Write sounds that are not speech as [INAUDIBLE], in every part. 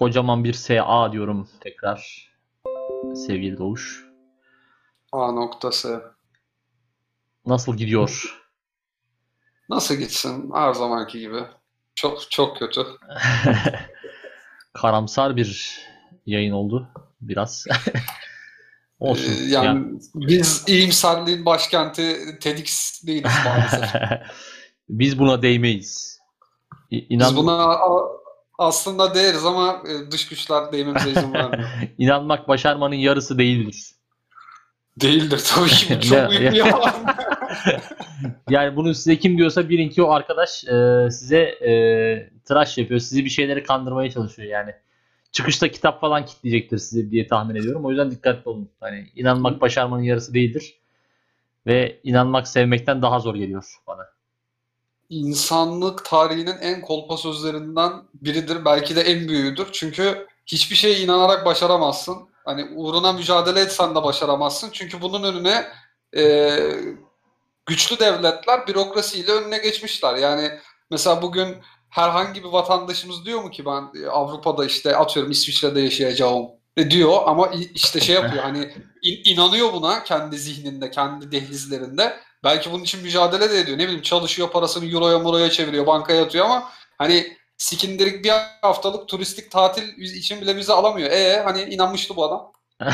Kocaman bir SA diyorum tekrar. Sevgili Doğuş. A noktası. Nasıl gidiyor? Nasıl gitsin? Her zamanki gibi. Çok çok kötü. [LAUGHS] Karamsar bir yayın oldu. Biraz. [LAUGHS] Olsun. Ee, yani biz iyimserliğin başkenti TEDx değiliz maalesef. [LAUGHS] Biz buna değmeyiz. İ- Biz İnan, buna aslında değeriz ama e, dış güçler değmemize izin [LAUGHS] vermiyor. inanmak başarmanın yarısı değildir. Değildir tabii ki [LAUGHS] çok büyük bir yalan. [LAUGHS] Yani bunu size kim diyorsa bilin ki o arkadaş e, size e, tıraş yapıyor. Sizi bir şeyleri kandırmaya çalışıyor yani. Çıkışta kitap falan kitleyecektir size diye tahmin ediyorum. O yüzden dikkatli olun. Hani inanmak başarmanın yarısı değildir. Ve inanmak sevmekten daha zor geliyor bana. İnsanlık tarihinin en kolpa sözlerinden biridir. Belki de en büyüğüdür. Çünkü hiçbir şeye inanarak başaramazsın. Hani uğruna mücadele etsen de başaramazsın. Çünkü bunun önüne e, güçlü devletler bürokrasiyle önüne geçmişler. Yani mesela bugün herhangi bir vatandaşımız diyor mu ki ben e, Avrupa'da işte atıyorum İsviçre'de yaşayacağım diyor ama işte şey yapıyor hani in- inanıyor buna kendi zihninde, kendi dehlizlerinde. Belki bunun için mücadele de ediyor. Ne bileyim çalışıyor parasını euroya muroya çeviriyor, bankaya atıyor ama hani sikindirik bir haftalık turistik tatil için bile vize alamıyor. E hani inanmıştı bu adam. [LAUGHS]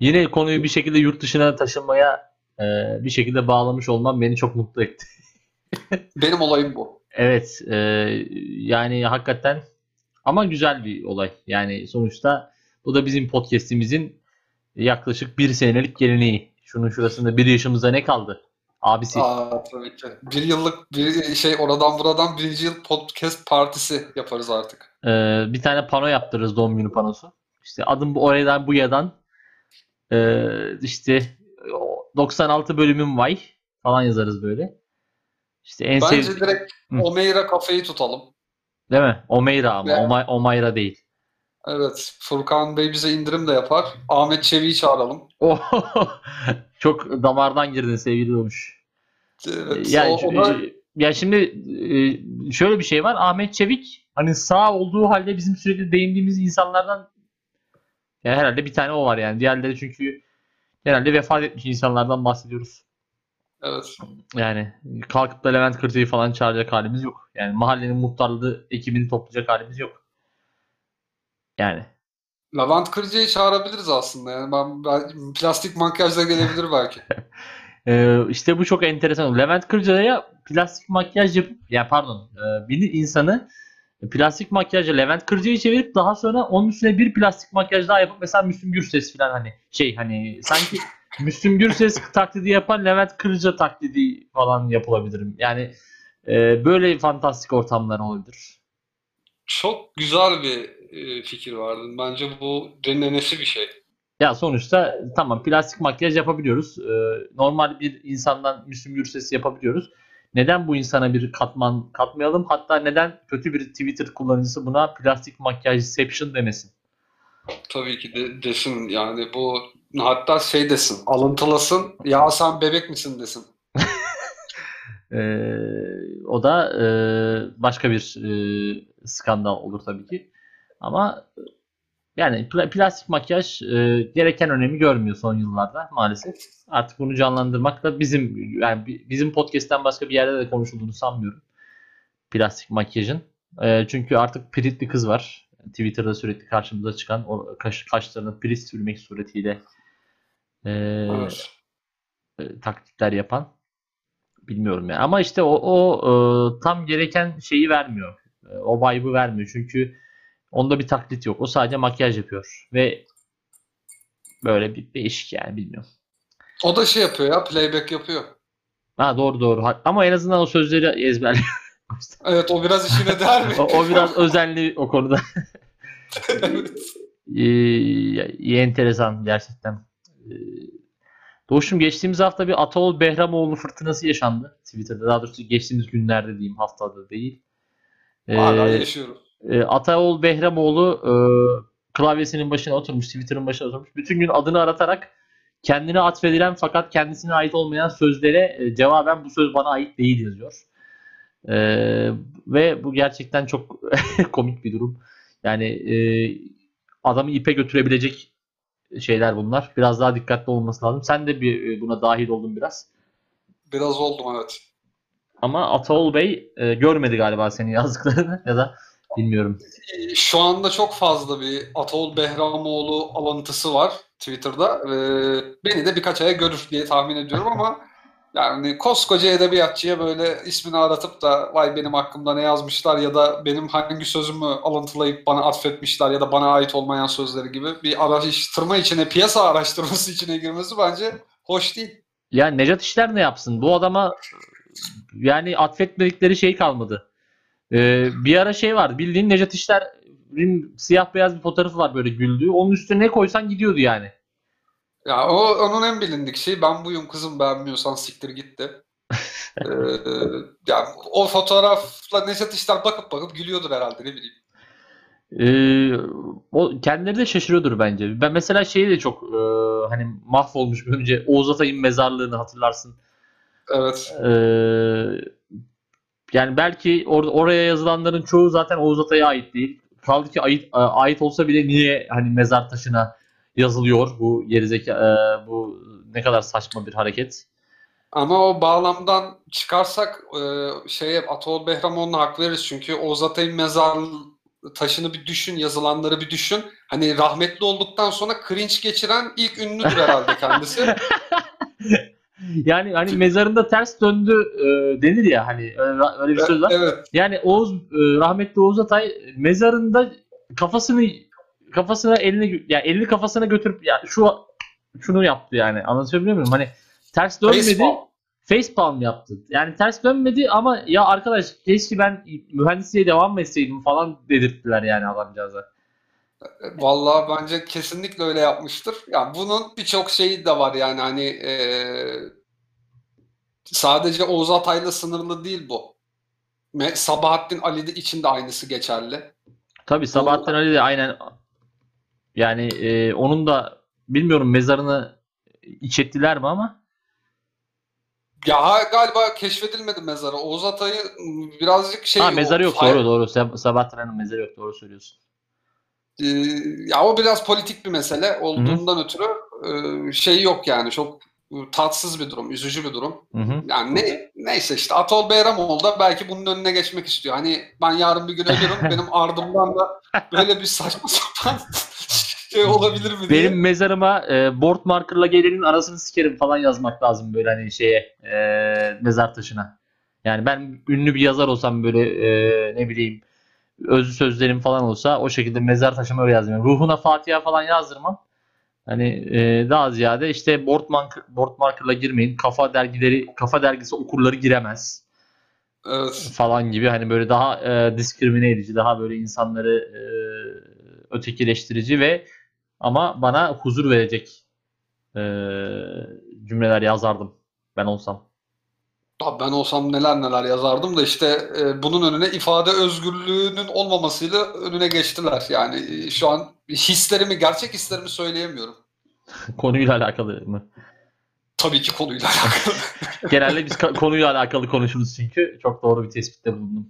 Yine konuyu bir şekilde yurt dışına taşınmaya e, bir şekilde bağlamış olmam beni çok mutlu etti. [LAUGHS] Benim olayım bu. Evet, e, yani hakikaten ama güzel bir olay. Yani sonuçta bu da bizim podcast'imizin yaklaşık bir senelik geleneği. Şunun şurasında bir yaşımıza ne kaldı? Abisi. Aa tabii ki. Bir yıllık bir şey oradan buradan birinci yıl podcast partisi yaparız artık. E, bir tane pano yaptırırız doğum günü panosu. İşte adım bu oradan bu yadan e, işte o 96 bölümüm vay falan yazarız böyle. İşte en Bence sev direkt Hı. Omeira kafeyi tutalım. değil mi? Omeyra ama Omay- Omayra değil. Evet. Furkan Bey bize indirim de yapar. Ahmet Çevik'i çağıralım. Oh, [LAUGHS] çok damardan girdin sevgili olmuş. Evet. Ya, o, o da ya şimdi e, şöyle bir şey var. Ahmet Çevik hani sağ olduğu halde bizim sürekli değindiğimiz insanlardan ya herhalde bir tane o var yani. Diğerleri çünkü genelde vefat etmiş insanlardan bahsediyoruz. evet. Yani kalkıp da Levent Kırca'yı falan çağıracak halimiz yok. Yani mahallenin muhtarlığı ekibini toplayacak halimiz yok. Yani Levent Kırca'yı çağırabiliriz aslında. Yani ben, ben plastik makyajla gelebilir belki. [LAUGHS] Ee, işte bu çok enteresan. Levent Kırca'ya plastik makyaj yapıp, ya pardon, bir insanı plastik makyajla Levent Kırca'yı çevirip daha sonra onun üstüne bir plastik makyaj daha yapıp mesela Müslüm Gürses falan hani şey hani sanki Müslüm Gürses [LAUGHS] taklidi yapan Levent Kırca taklidi falan yapılabilir. Yani e, böyle fantastik ortamlar olabilir. Çok güzel bir e, fikir vardı. Bence bu denenesi bir şey. Ya sonuçta tamam plastik makyaj yapabiliyoruz. Ee, normal bir insandan Müslüm Gürses'i yapabiliyoruz. Neden bu insana bir katman katmayalım? Hatta neden kötü bir Twitter kullanıcısı buna plastik makyajception demesin? Tabii ki de desin yani bu hatta şey desin alıntılasın ya sen bebek misin desin. [LAUGHS] Ee, o da e, başka bir e, skandal olur tabii ki. Ama yani pla- plastik makyaj e, gereken önemi görmüyor son yıllarda maalesef. Artık bunu canlandırmak da bizim yani bi- bizim podcast'ten başka bir yerde de konuşulduğunu sanmıyorum. Plastik makyajın. E, çünkü artık piritli kız var. Twitter'da sürekli karşımıza çıkan o kaş, kaşlarını pirit sürmek suretiyle e, Evet. e, taktikler yapan. Bilmiyorum ya. Ama işte o, o e, tam gereken şeyi vermiyor. E, o vibe'ı vermiyor. Çünkü onda bir taklit yok. O sadece makyaj yapıyor. Ve böyle bir değişik yani bilmiyorum. O da şey yapıyor ya playback yapıyor. Ha doğru doğru. Ama en azından o sözleri ezberliyor. [LAUGHS] Evet o biraz işine değer mi? [LAUGHS] o, o biraz özenli o konuda. [LAUGHS] Evet. Ee, enteresan gerçekten. Ee, Doğuşum geçtiğimiz hafta bir Ataol Behramoğlu fırtınası yaşandı Twitter'da. Daha doğrusu geçtiğimiz günlerde diyeyim haftada değil. Ee, Hala yaşıyorum. E, Ataol Behramoğlu e, klavyesinin başına oturmuş, Twitter'ın başına oturmuş. Bütün gün adını aratarak kendine atfedilen fakat kendisine ait olmayan sözlere e, cevaben bu söz bana ait değil yazıyor. E, ve bu gerçekten çok [LAUGHS] komik bir durum. Yani e, adamı ipe götürebilecek şeyler bunlar. Biraz daha dikkatli olması lazım. Sen de bir e, buna dahil oldun biraz. Biraz oldum evet. Ama Ataol Bey e, görmedi galiba senin [LAUGHS] yazdıklarını ya da bilmiyorum. Ee, Şu anda çok fazla bir Atol Behramoğlu alıntısı var Twitter'da. Ee, beni de birkaç aya görür diye tahmin ediyorum ama [LAUGHS] yani koskoca edebiyatçıya böyle ismini aratıp da vay benim hakkımda ne yazmışlar ya da benim hangi sözümü alıntılayıp bana atfetmişler ya da bana ait olmayan sözleri gibi bir araştırma içine, piyasa araştırması içine girmesi bence hoş değil. Ya Necat İşler ne yapsın? Bu adama yani atfetmedikleri şey kalmadı. Ee, bir ara şey var. Bildiğin Necat İşler'in siyah beyaz bir fotoğrafı var böyle güldüğü. Onun üstüne ne koysan gidiyordu yani. Ya o onun en bilindik şeyi ben buyum kızım beğenmiyorsan siktir git de. [LAUGHS] Ee, yani o fotoğrafla Neşet İşler bakıp bakıp gülüyordur herhalde ne bileyim. Ee, o kendileri de şaşırıyordur bence. Ben mesela şeyi de çok e, hani mahvolmuş önce Oğuz Atay'ın mezarlığını hatırlarsın. Evet. Ee, yani belki or- oraya yazılanların çoğu zaten Oğuz Atay'a ait değil. Kaldı ki ait, ait olsa bile niye hani mezar taşına yazılıyor bu gerizeka e, bu ne kadar saçma bir hareket. Ama o bağlamdan çıkarsak e, şeye Atol Behramoğlu'na hak veririz çünkü Oğuz Atay'ın mezar taşını bir düşün, yazılanları bir düşün. Hani rahmetli olduktan sonra cringe geçiren ilk ünlüdür herhalde kendisi. [LAUGHS] Yani hani mezarında ters döndü e, denir ya hani öyle, öyle bir söz var. evet. Yani Oğuz e, rahmetli Oğuz Atay mezarında kafasını kafasına elini yani elini kafasına götürüp ya şu şunu yaptı yani anlatabiliyor muyum? Hani ters dönmedi. Facepalm. Facepalm yaptı. Yani ters dönmedi ama ya arkadaş keşke ben mühendisliğe devam mı etseydim falan dedirttiler yani adamcağıza. Vallahi bence kesinlikle öyle yapmıştır. Ya bunun birçok şeyi de var yani hani e, sadece Oğuz Atay'la sınırlı değil bu. Sabahattin Ali de için de aynısı geçerli. Tabii Sabahattin Ali de aynen yani e, onun da bilmiyorum mezarını iç ettiler mi ama Ya galiba keşfedilmedi mezarı. Oğuz Atay'ı birazcık şey ha mezarı yok Hayır, doğru doğru Sab- Sabahattin Ali'nin mezarı yok doğru söylüyorsun. E, ya o biraz politik bir mesele olduğundan ötürü e, şey yok yani çok tatsız bir durum, üzücü bir durum. Hı hı. Yani ne, neyse işte Atol Beyramoğlu da belki bunun önüne geçmek istiyor. Hani ben yarın bir gün ölürüm [LAUGHS] benim ardımdan da böyle bir saçma sapan [LAUGHS] şey olabilir mi diye. Benim mezarıma e, board markerla gelenin arasını sikerim falan yazmak lazım böyle hani şeye e, mezar taşına. Yani ben ünlü bir yazar olsam böyle e, ne bileyim özlü sözlerim falan olsa o şekilde mezar taşıma öyle yazmıyorum. Ruhuna Fatiha falan yazdırmam. Hani e, daha ziyade işte board, marker, board markerla girmeyin. Kafa dergileri, kafa dergisi okurları giremez Evet. falan gibi hani böyle daha e, diskrimine edici, daha böyle insanları e, ötekileştirici ve ama bana huzur verecek e, cümleler yazardım ben olsam. Tabii ben olsam neler neler yazardım da işte e, bunun önüne ifade özgürlüğünün olmamasıyla önüne geçtiler. Yani e, şu an hislerimi, gerçek hislerimi söyleyemiyorum. [LAUGHS] Konuyla alakalı mı? Tabii ki konuyla alakalı. [LAUGHS] Genelde biz konuyla alakalı konuşuruz çünkü çok doğru bir tespitte bulundum.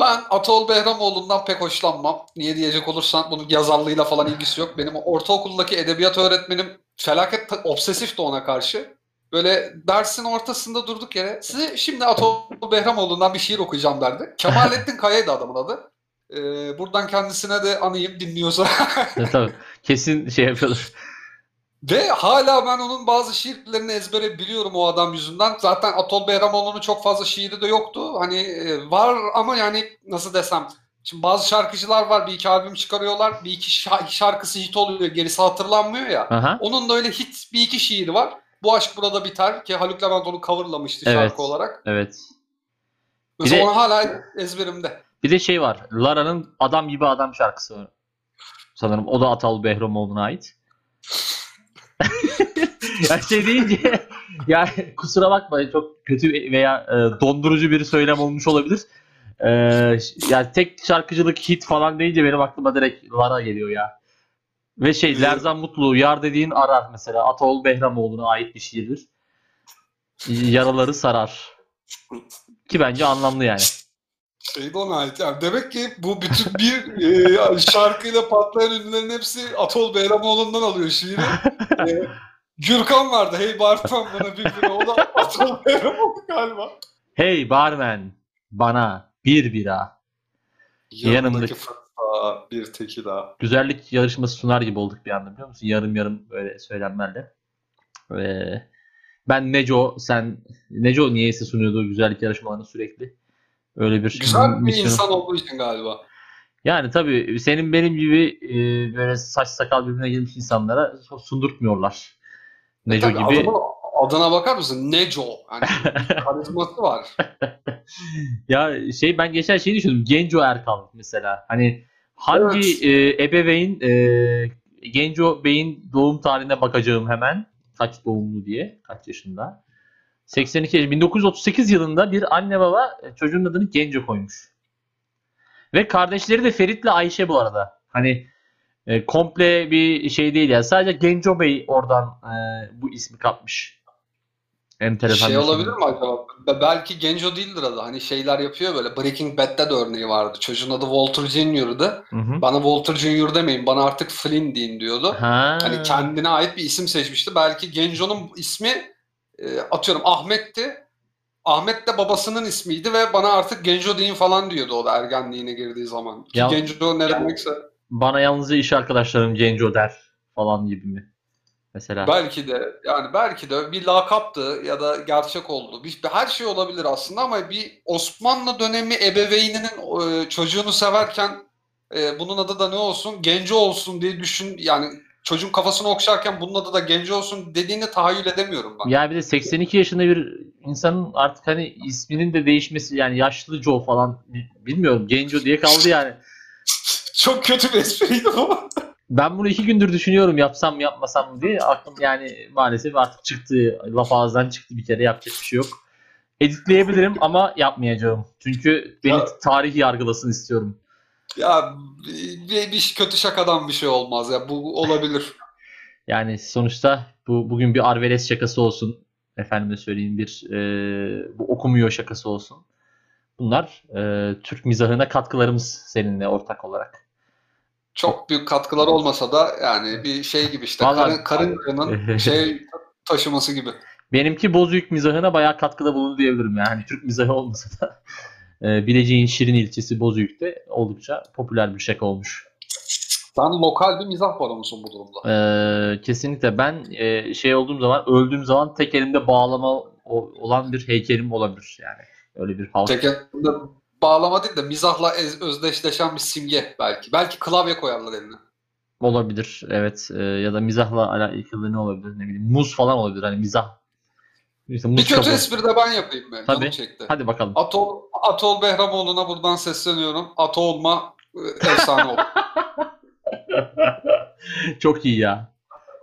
Ben Atol Behramoğlu'ndan pek hoşlanmam. Niye diyecek olursan bunun yazarlığıyla falan ilgisi yok. Benim ortaokuldaki edebiyat öğretmenim felaket ta- obsesifti ona karşı. Böyle dersin ortasında durduk yere size şimdi Atol Behramoğlu'ndan bir şiir okuyacağım derdi. Kemalettin [LAUGHS] Kaya'ydı adamın adı. Ee, buradan kendisine de anayım dinliyorsa. [LAUGHS] E, tabii kesin şey yapıyordur. Ve hala ben onun bazı şiirlerini ezbere biliyorum o adam yüzünden. Zaten Atol Behramoğlu'nun çok fazla şiiri de yoktu. Hani e, var ama yani nasıl desem. Şimdi bazı şarkıcılar var bir iki albüm çıkarıyorlar. Bir iki şa- şarkısı hit oluyor gerisi hatırlanmıyor ya. Aha. Onun da öyle hit bir iki şiiri var. Bu aşk burada biter ki Haluk Levent onu coverlamıştı Evet. şarkı olarak. Evet. Mesela de- onu hala ezberimde. Bir de şey var. Lara'nın Adam Gibi Adam şarkısı var. Sanırım o da Atal Behramoğlu'na ait. [LAUGHS] ya şey deyince ya kusura bakma çok kötü veya e, dondurucu bir söylem olmuş olabilir. E, yani tek şarkıcılık hit falan deyince benim aklıma direkt Lara geliyor ya. Ve şey Evet. Lerzan Mutlu Yar dediğin arar mesela Ataol Behramoğlu'na ait bir şiirdir. Yaraları sarar. Ki bence anlamlı yani. Şey ona ait yani. Demek ki bu bütün bir [LAUGHS] e, şarkıyla patlayan ünlülerin hepsi Atol Beyramoğlu'ndan alıyor şiiri. [LAUGHS] E, Gürkan vardı. Hey Bartan bana bir bira. O da Atol Beyramoğlu galiba. Hey barmen bana bir bira. Yanımdaki fırta bir teki daha. Güzellik yarışması sunar gibi olduk bir anda biliyor musun? Yarım yarım böyle söylenmelerle. Ee, ben Neco sen Neco niyeyse sunuyordu güzellik yarışmalarını sürekli. Öyle bir Güzel bir misyonu- insan olduğu için galiba. Yani tabii senin benim gibi e, böyle saç sakal birbirine girmiş insanlara sundurtmuyorlar. Neco Tabii gibi. adına, adına bakar mısın? Neco. Yani [LAUGHS] karizması var. Ya şey ben geçen şeyi düşündüm. Genco Erkal mesela. Hani hangi e, ebeveyn e, Genco Bey'in doğum tarihine bakacağım hemen. Kaç doğumlu diye. Kaç yaşında. 82 1938 yılında bir anne baba e, çocuğun adını Genco koymuş. Ve kardeşleri de Ferit'le Ayşe bu arada. Hani e, komple bir şey değil yani. Sadece Genco Bey oradan e, bu ismi kapmış. Enteresan şey bir olabilir mi acaba? Be- Belki Genco değildir adı. Hani şeyler yapıyor böyle. Breaking Bad'de de örneği vardı. Çocuğun adı Walter. Hı hı. Bana Walter Jr. demeyin. Bana artık Flynn deyin diyordu. Ha. Hani kendine ait bir isim seçmişti. Belki Genco'nun ismi e, atıyorum Ahmet'ti. Ahmet de babasının ismiydi ve bana artık Genco deyin falan diyordu o da ergenliğine girdiği zaman. Ki Ya- Genco ne demekse. Bana yalnızca iş arkadaşlarım Genco der falan gibi mi? Mesela. Belki de yani belki de bir lakaptı ya da gerçek oldu. Bir, her şey olabilir aslında ama bir Osmanlı dönemi ebeveyninin e, çocuğunu severken e, bunun adı da ne olsun? Genco olsun diye düşün yani çocuğun kafasını okşarken bunun adı da Genco olsun dediğini tahayyül edemiyorum ben. Ya bir de 82 yaşında bir insanın artık hani isminin de değişmesi yani yaşlı Joe falan bi- bilmiyorum Genco diye kaldı yani. [LAUGHS] Çok kötü bir espriydi bu. Ben bunu iki gündür düşünüyorum yapsam mı yapmasam mı diye. Aklım yani maalesef artık çıktı. Laf ağızdan çıktı bir kere yapacak bir şey yok. Editleyebilirim [LAUGHS] ama yapmayacağım. Çünkü beni Ya- tarih yargılasın istiyorum. Ya bir, bir kötü şakadan bir şey olmaz ya bu olabilir. [LAUGHS] Yani sonuçta bu bugün bir Arveles şakası olsun. Efendime söyleyeyim bir e, bu okumuyor şakası olsun. Bunlar e, Türk mizahına katkılarımız seninle ortak olarak. Çok büyük katkılar olmasa da yani bir şey gibi işte Vallahi- karın, karıncanın [LAUGHS] şey taşıması gibi. Benimki Bozüyük mizahına bayağı katkıda bulundu diyebilirim. Yani hani Türk mizahı olmasa da [LAUGHS] e, Bilecik'in Şirin ilçesi Bozüyük'te oldukça popüler bir şaka olmuş. Sen lokal bir mizah baronusun bu durumda. E, kesinlikle ben e, şey olduğum zaman öldüğüm zaman tek elimde bağlama olan bir heykelim olabilir yani. Öyle bir halk. Tekerinde bağlama değil de mizahla özdeşleşen bir simge belki. Belki klavye koyarlar eline. Olabilir evet E, ya da mizahla alakalı ne olabilir ne bileyim muz falan olabilir hani mizah. İşte muz Bir kötü kabuğu. espri de ben yapayım ben. Tabii. Çekti. Hadi bakalım. Atol, Atol Behramoğlu'na buradan sesleniyorum. Ato olma e, efsane oldu. [LAUGHS] Çok iyi ya.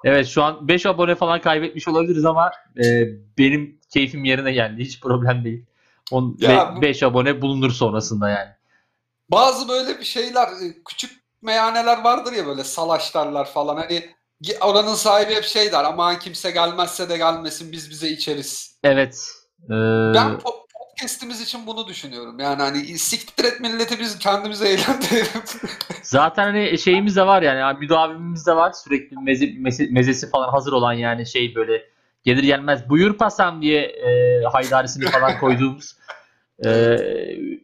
Evet şu an 5 abone falan kaybetmiş olabiliriz ama e, benim keyfim yerine geldi. Hiç problem değil. Ya bu- 5 abone bulunur sonrasında yani. Bazı böyle bir şeyler e, küçük meyhaneler vardır ya böyle salaşlarlar falan hani oranın sahibi hep şey der aman kimse gelmezse de gelmesin biz bize içeriz. Evet. e, Ben po- podcast'imiz için bunu düşünüyorum. Yani hani siktir et milleti biz kendimize eğlendirelim. [LAUGHS] zaten hani şeyimiz de var yani, yani müdavimimiz de var. Sürekli meze, meze- mezesi falan hazır olan yani şey böyle gelir gelmez buyur pasam diye e, haydarisini falan [LAUGHS] koyduğumuz e,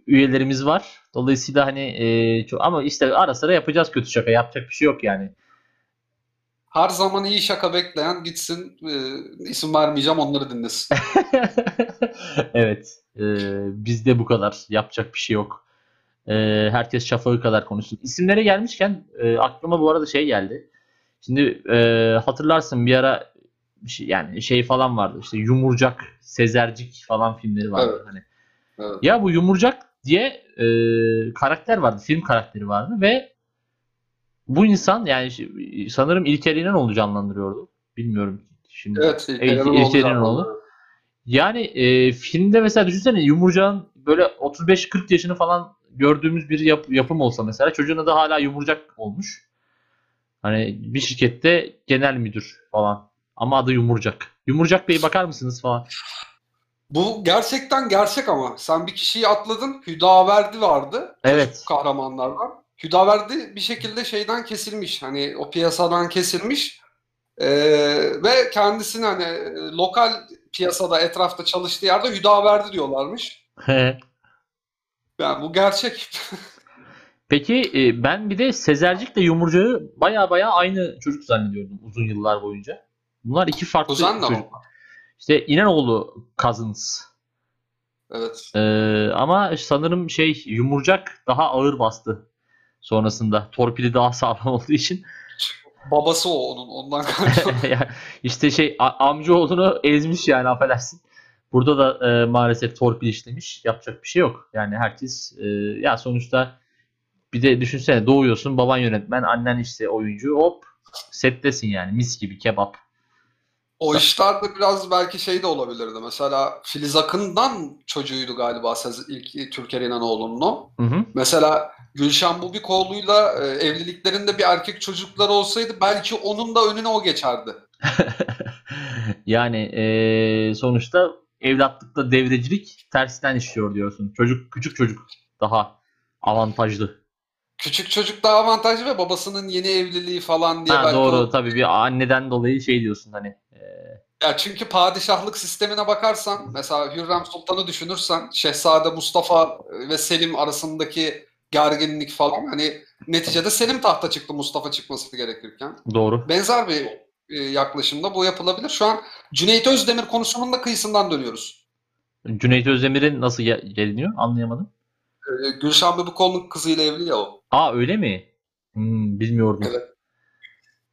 üyelerimiz var. Dolayısıyla hani e, çok, ama işte ara sıra yapacağız kötü şaka. Yapacak bir şey yok yani. Her zaman iyi şaka bekleyen gitsin e, isim vermeyeceğim onları dinlesin. [LAUGHS] evet. E, bizde bu kadar. Yapacak bir şey yok. E, herkes şafağı kadar konuşsun. İsimlere gelmişken e, aklıma bu arada şey geldi. Şimdi e, hatırlarsın bir ara bir şey, yani şey falan vardı. İşte Yumurcak, Sezercik falan filmleri vardı. Evet. Hani. Evet. Ya bu Yumurcak diye e, karakter vardı. Film karakteri vardı ve bu insan yani sanırım İlker İnanoğlu canlandırıyordu. Bilmiyorum şimdi. Evet, İlker İlker İnanoğlu. Yani e, filmde mesela düşünsene Yumurcak'ın böyle 35-40 yaşını falan gördüğümüz bir yap- yapım olsa mesela çocuğun adı hala Yumurcak olmuş. Hani bir şirkette genel müdür falan. Ama adı Yumurcak. Yumurcak Bey bakar mısınız falan. Bu gerçekten gerçek ama. Sen bir kişiyi atladın. Hüdaverdi vardı. Evet. Kahramanlardan. Hüdaverdi bir şekilde şeyden kesilmiş. Hani o piyasadan kesilmiş. Ee, ve kendisini hani e, lokal piyasada etrafta çalıştığı yerde Hüdaverdi diyorlarmış. Yani bu gerçek. [LAUGHS] Peki e, ben bir de Sezercik'le Yumurcak'ı baya baya aynı çocuk zannediyordum uzun yıllar boyunca. Bunlar iki farklı Kuzen de çocuk. İşte İnanoğlu Cousins. Evet. Ee, ama sanırım şey Yumurcak daha ağır bastı sonrasında. Torpili daha [LAUGHS] sağlam olduğu için. Babası o onun. Ondan. [LAUGHS] Yani işte şey amcaoğlunu ezmiş yani affedersin. Burada da e, maalesef torpil işlemiş. Yapacak bir şey yok. Yani herkes e, ya sonuçta bir de düşünsene doğuyorsun baban yönetmen annen işte oyuncu hop settesin yani mis gibi kebap. O işlerde biraz belki şey de olabilirdi. Mesela Filiz Akın'dan çocuğuydu galiba Sez- ilk Türker İnanoğlu'nun hı. Mesela Gülşen Bubikoğlu'yla e, evliliklerinde bir erkek çocukları olsaydı belki onun da önüne o geçerdi. [LAUGHS] yani e, sonuçta evlatlıkta devrecilik tersten işliyor diyorsun. Çocuk küçük çocuk daha avantajlı. Küçük çocuk daha avantajlı ve babasının yeni evliliği falan diye Ha, belki doğru o- tabii bir anneden dolayı şey diyorsun hani. Ya çünkü padişahlık sistemine bakarsan mesela Hürrem Sultan'ı düşünürsen Şehzade Mustafa ve Selim arasındaki gerginlik falan hani neticede Selim tahta çıktı Mustafa çıkması gerekirken. doğru. Benzer bir e, yaklaşımda bu yapılabilir. Şu an Cüneyt Özdemir konusunun da kıyısından dönüyoruz. Cüneyt Özdemir'in nasıl ge- geliniyor anlayamadım. E, Gülşen Bubikoğlu'nun kızıyla evli ya o. Aa öyle mi? Hmm, bilmiyordum. Evet.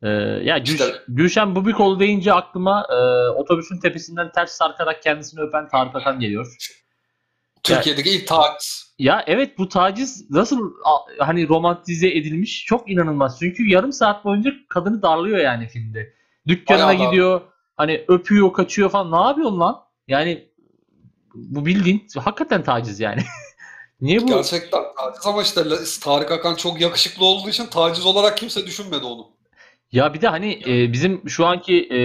Ee, ya Gülş- İşte- Gülşen Bubikoğlu deyince aklıma e, otobüsün tepesinden ters sarkarak kendisini öpen Tarık Akan geliyor. Türkiye'deki ilk taciz. Ya evet bu taciz nasıl hani romantize edilmiş çok inanılmaz. Çünkü yarım saat boyunca kadını darlıyor yani filmde. Dükkanına Bayağı gidiyor. Hani öpüyor, kaçıyor falan. Ne yapıyorsun lan? Yani bu bildiğin hakikaten taciz yani. [LAUGHS] Niye bu? Gerçekten taciz ama işte Tarık Akan çok yakışıklı olduğu için taciz olarak kimse düşünmedi onu. Ya bir de hani e, bizim şu anki e,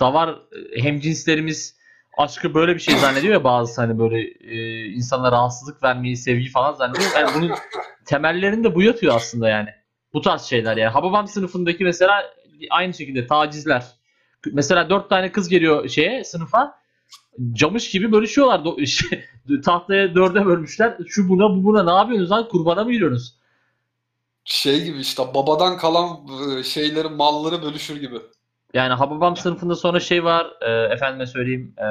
davar e, hemcinslerimiz aşkı böyle bir şey zannediyor ya bazı hani böyle e, insana rahatsızlık vermeyi, sevgi falan zannediyor. Yani bunun temellerinde bu yatıyor aslında yani. Bu tarz şeyler yani. Hababam sınıfındaki mesela aynı şekilde tacizler. Mesela dört tane kız geliyor şeye sınıfa camış gibi bölüşüyorlar. [LAUGHS] Tahtaya dörde bölmüşler. Şu buna bu buna ne yapıyorsunuz lan? Kurbana mı giriyorsunuz? Şey gibi işte babadan kalan e, şeyleri, malları bölüşür gibi. Yani Hababam sınıfında sonra şey var. E, efendime söyleyeyim. e,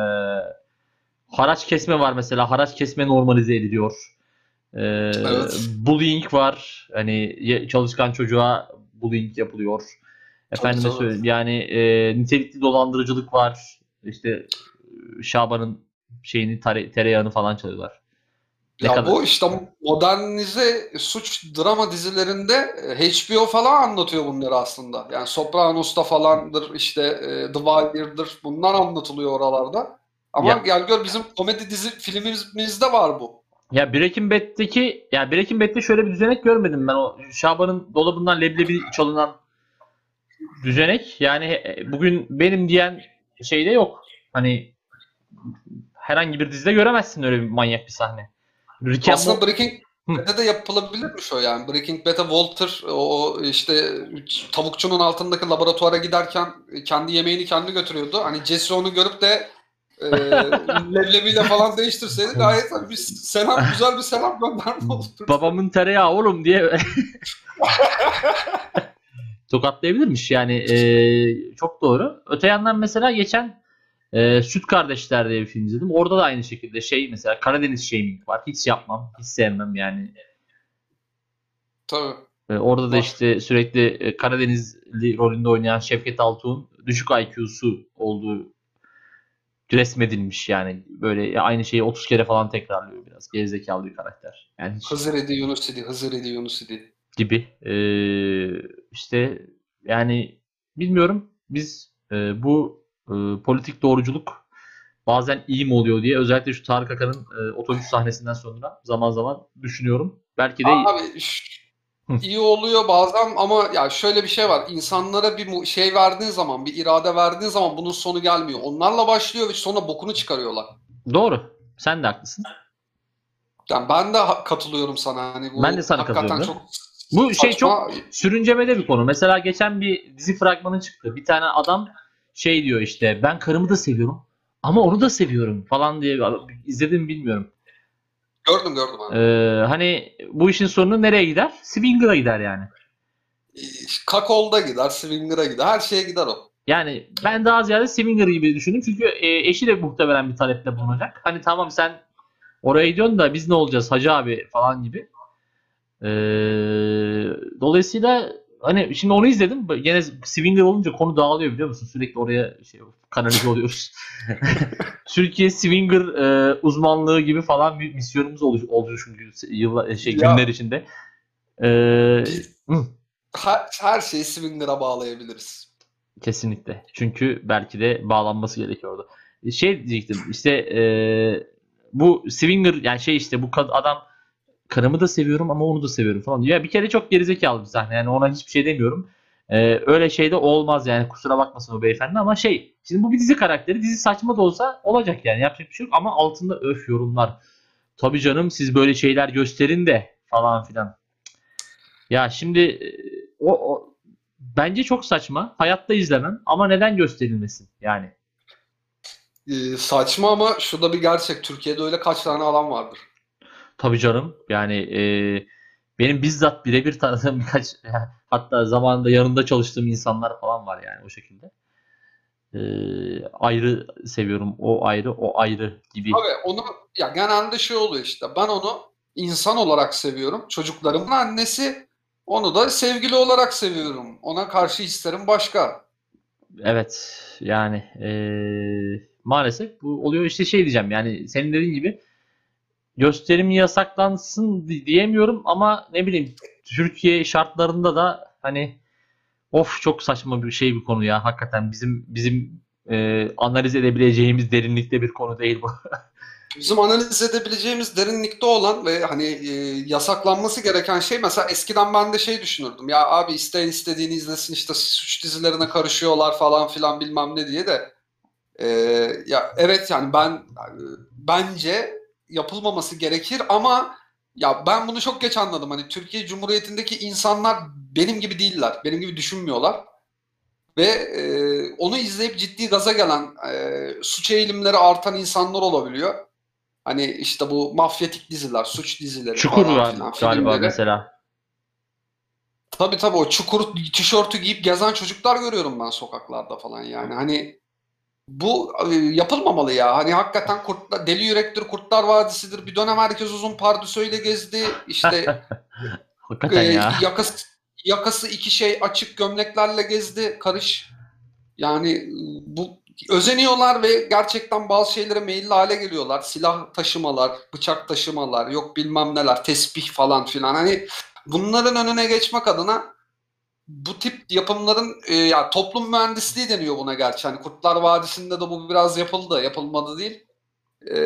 haraç kesme var mesela. Haraç kesme normalize ediliyor. E, Evet. Bullying var. Hani çalışkan çocuğa bullying yapılıyor. Efendime söyleyeyim. Yani e, nitelikli dolandırıcılık var. İşte e, Şaban'ın şeyini tereyağını falan çalıyorlar. Ne Ya kadar- bu işte modernize suç drama dizilerinde e, HBO falan anlatıyor bunları aslında. Yani Sopranos'ta falandır, işte e, The Wire'dır. Bunlar anlatılıyor oralarda. Ama Ya- gel gör bizim komedi dizi filmimizde var bu. Ya Breaking Bad'deki ya Breaking Bad'de şöyle bir düzenek görmedim ben o Şaban'ın dolabından leblebi çalınan düzenek yani e, bugün benim diyen şeyde yok. Hani herhangi bir dizide göremezsin öyle bir manyak bir sahne. Rick Aslında Breaking Hı. Bad'de de yapılabilirmiş o yani. Breaking Bad'e Walter o işte tavukçunun altındaki laboratuvara giderken kendi yemeğini kendi götürüyordu. Hani Jesse onu görüp de e, [LAUGHS] leblebiyle falan değiştirseydi gayet hani bir selam güzel bir selam gönderme olurdu. babamın tereyağı oğlum diye [LAUGHS] tokatlayabilirmiş yani e, çok doğru. Öte yandan mesela geçen e, Süt Kardeşler diye bir film izledim. Orada da aynı şekilde şey mesela Karadeniz shaming var. Hiç yapmam, hiç sevmem yani. Tabii. E, orada da işte sürekli e, Karadenizli rolünde oynayan Şevket Altuğ'un düşük IQ'su olduğu resmedilmiş yani. Böyle aynı şeyi 30 kere falan tekrarlıyor biraz. Gerizekalı bir karakter. Yani hiç Hızır idi Yunus idi, Hızır idi Yunus idi. gibi. E, işte yani bilmiyorum biz e, bu e, politik doğruculuk bazen iyi mi oluyor diye özellikle şu Tarık Akan'ın e, otobüs sahnesinden sonra zaman zaman düşünüyorum. Belki de Abi iyi oluyor bazen ama ya şöyle bir şey var. İnsanlara bir şey verdiğin zaman, bir irade verdiğin zaman bunun sonu gelmiyor. Onlarla başlıyor ve sonra bokunu çıkarıyorlar. Doğru. Sen de haklısın. Yani ben de katılıyorum sana. Hani bu Ben de sana katılıyorum. çok Bu şey saçma. Sürüncemede bir konu. Mesela geçen bir dizi fragmanı çıktı. Bir tane adam şey diyor işte ben karımı da seviyorum ama onu da seviyorum falan diye izledim bilmiyorum. gördüm gördüm abi. Ee, hani bu işin sonu nereye gider? Swinger'a gider yani. Kakol'da gider, Swinger'a gider. Her şeye gider o. Yani ben daha ziyade Swinger gibi düşündüm. Çünkü e, eşi de muhtemelen bir talepte bulunacak. Hani tamam sen oraya gidiyorsun da biz ne olacağız hacı abi falan gibi. Ee, dolayısıyla hani şimdi onu izledim. Gene Swinger olunca konu dağılıyor biliyor musun? Sürekli oraya şey kanalize oluyoruz. [LAUGHS] Türkiye Swinger e, uzmanlığı gibi falan bir misyonumuz oldu, oldu çünkü yıllar, şey, Ya. günler içinde. Ee. Her, her şeyi Swinger'a bağlayabiliriz. Kesinlikle. Çünkü belki de bağlanması gerekiyordu. Şey diyecektim işte e, bu Swinger yani şey işte bu adam karımı da seviyorum ama onu da seviyorum falan. Ya bir kere çok gerizekalı bir sahne yani ona hiçbir şey demiyorum. E, öyle şey de olmaz yani kusura bakmasın o beyefendi ama şey şimdi bu bir dizi karakteri dizi saçma da olsa olacak yani yapacak bir şey yok ama altında öf yorumlar. Tabii canım siz böyle şeyler gösterin de falan filan. Ya şimdi e, o, o bence çok saçma. Hayatta izlemem ama neden gösterilmesin yani? Ee, saçma ama şu da bir gerçek. Türkiye'de öyle kaç tane adam vardır. Tabii canım. Yani e, benim bizzat birebir tanıdığım [LAUGHS] birkaç hatta zamanında yanında çalıştığım insanlar falan var yani o şekilde. E, ayrı seviyorum. O ayrı, o ayrı gibi. Abi onu ya genelde şey oluyor işte. Ben onu insan olarak seviyorum. Çocuklarımın annesi onu da sevgili olarak seviyorum. Ona karşı hislerim başka. Evet. Yani e, maalesef bu oluyor işte şey diyeceğim yani senin dediğin gibi gösterim yasaklansın di- diyemiyorum ama ne bileyim Türkiye şartlarında da hani of çok saçma bir şey bir konu ya hakikaten bizim bizim e, analiz edebileceğimiz derinlikte bir konu değil bu. [LAUGHS] Bizim analiz edebileceğimiz derinlikte olan ve hani e, yasaklanması gereken şey mesela eskiden ben de şey düşünürdüm. Ya abi isteyen istediğini izlesin işte suç dizilerine karışıyorlar falan filan bilmem ne diye de e, ya evet yani ben yani bence yapılmaması gerekir ama ya ben bunu çok geç anladım. Hani Türkiye Cumhuriyeti'ndeki insanlar benim gibi değiller. Benim gibi düşünmüyorlar. Ve e, onu izleyip ciddi gaza gelen, e, suç eğilimleri artan insanlar olabiliyor. Hani işte bu mafyatik diziler, suç dizileri Çukur falan var filan galiba filmleri. mesela. Tabii tabii o çukur tişörtü giyip gezen çocuklar görüyorum ben sokaklarda falan yani. Hani bu e, yapılmamalı ya. Hani hakikaten kurtlar, Deli Yürektir, Kurtlar Vadisi'dir. Bir dönem herkes uzun pardösüyle gezdi. İşte [LAUGHS] Hakikaten e, ya. yakası, yakası iki şey açık gömleklerle gezdi karış. Yani e, bu özeniyorlar ve gerçekten bazı şeylere meyilli hale geliyorlar. Silah taşımalar, bıçak taşımalar, yok bilmem neler, tesbih falan filan. Hani bunların önüne geçmek adına bu tip yapımların e, ya toplum mühendisliği deniyor buna gerçi. Hani Kurtlar Vadisi'nde de bu biraz yapıldı, yapılmadı değil. E,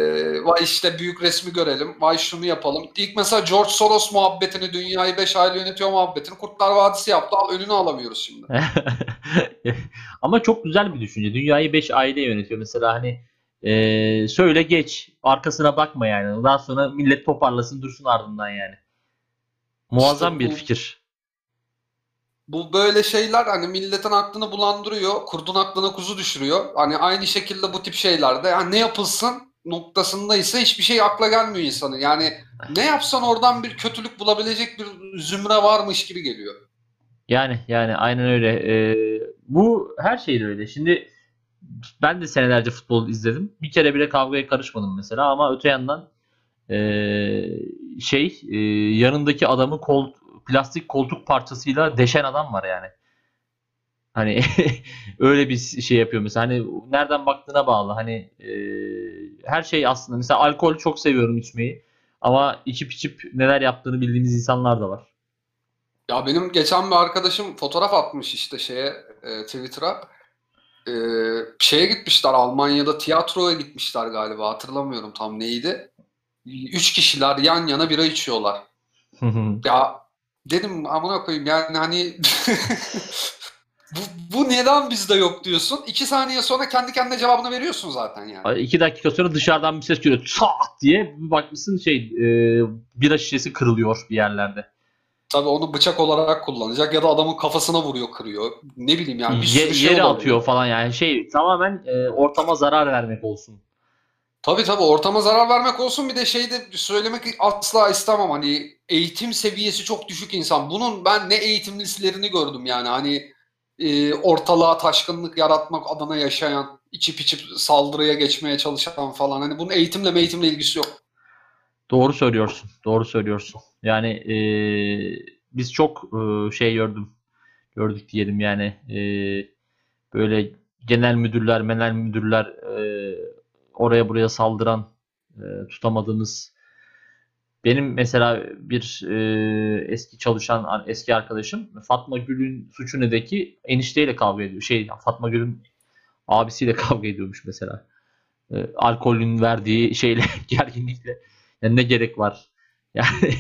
vay işte büyük resmi görelim, vay şunu yapalım. İlk mesela George Soros muhabbetini, dünyayı 5 aylı yönetiyor muhabbetini Kurtlar Vadisi yaptı. Al, önünü alamıyoruz şimdi. [LAUGHS] Ama çok güzel bir düşünce. Dünyayı 5 aile yönetiyor. Mesela hani e, söyle geç. Arkasına bakma yani. Daha sonra millet toparlasın dursun ardından yani. Muazzam İşte bir bu- fikir. Bu böyle şeyler hani milletin aklını bulandırıyor, kurdun aklına kuzu düşürüyor. Hani aynı şekilde bu tip şeylerde yani ne yapılsın noktasında ise hiçbir şey akla gelmiyor insanın. Yani ne yapsan oradan bir kötülük bulabilecek bir zümre varmış gibi geliyor. Yani yani aynen öyle. E, bu her şeyde öyle. Şimdi ben de senelerce futbol izledim. Bir kere bile kavgaya karışmadım mesela ama öte yandan e, şey e, yanındaki adamı kol, plastik koltuk parçasıyla deşen adam var yani. Hani [LAUGHS] öyle bir şey yapıyor mesela. Hani nereden baktığına bağlı. Hani e, her şey aslında mesela alkol çok seviyorum içmeyi. Ama içip içip neler yaptığını bildiğimiz insanlar da var. Ya benim geçen bir arkadaşım fotoğraf atmış işte şeye e, Twitter'a. E, şeye gitmişler Almanya'da tiyatroya gitmişler galiba hatırlamıyorum tam neydi. Üç kişiler yan yana bira içiyorlar. Ya dedim amına koyayım yani hani [LAUGHS] bu, bu neden bizde yok diyorsun. İki saniye sonra kendi kendine cevabını veriyorsun zaten yani. İki dakika sonra dışarıdan bir ses geliyor. Çat diye bir bakmışsın şey e, bira şişesi kırılıyor bir yerlerde. Tabii onu bıçak olarak kullanacak ya da adamın kafasına vuruyor kırıyor. Ne bileyim yani bir Ye- sürü şey yere olabilir. atıyor falan yani şey tamamen e, ortama zarar vermek olsun. Tabii tabii ortama zarar vermek olsun bir de şey de söylemek asla istemem hani eğitim seviyesi çok düşük insan. Bunun ben ne eğitimlisilerini gördüm yani hani e, ortalığa taşkınlık yaratmak adına yaşayan, içip içip saldırıya geçmeye çalışan falan. Hani bunun eğitimle eğitimle ilgisi yok. Doğru söylüyorsun. Doğru söylüyorsun. Yani e, biz çok e, şey gördüm. Gördük diyelim yani. E, böyle genel müdürler, menel müdürler e, oraya buraya saldıran e, tutamadığımız benim mesela bir e, eski çalışan eski arkadaşım Fatma Gül'ün suçu nedeki enişteyle kavga ediyor. Şey Fatma Gül'ün abisiyle [LAUGHS] kavga ediyormuş mesela. E, alkolün verdiği şeyle [LAUGHS] gerginlikle. Yani ne gerek var? [LAUGHS] Yani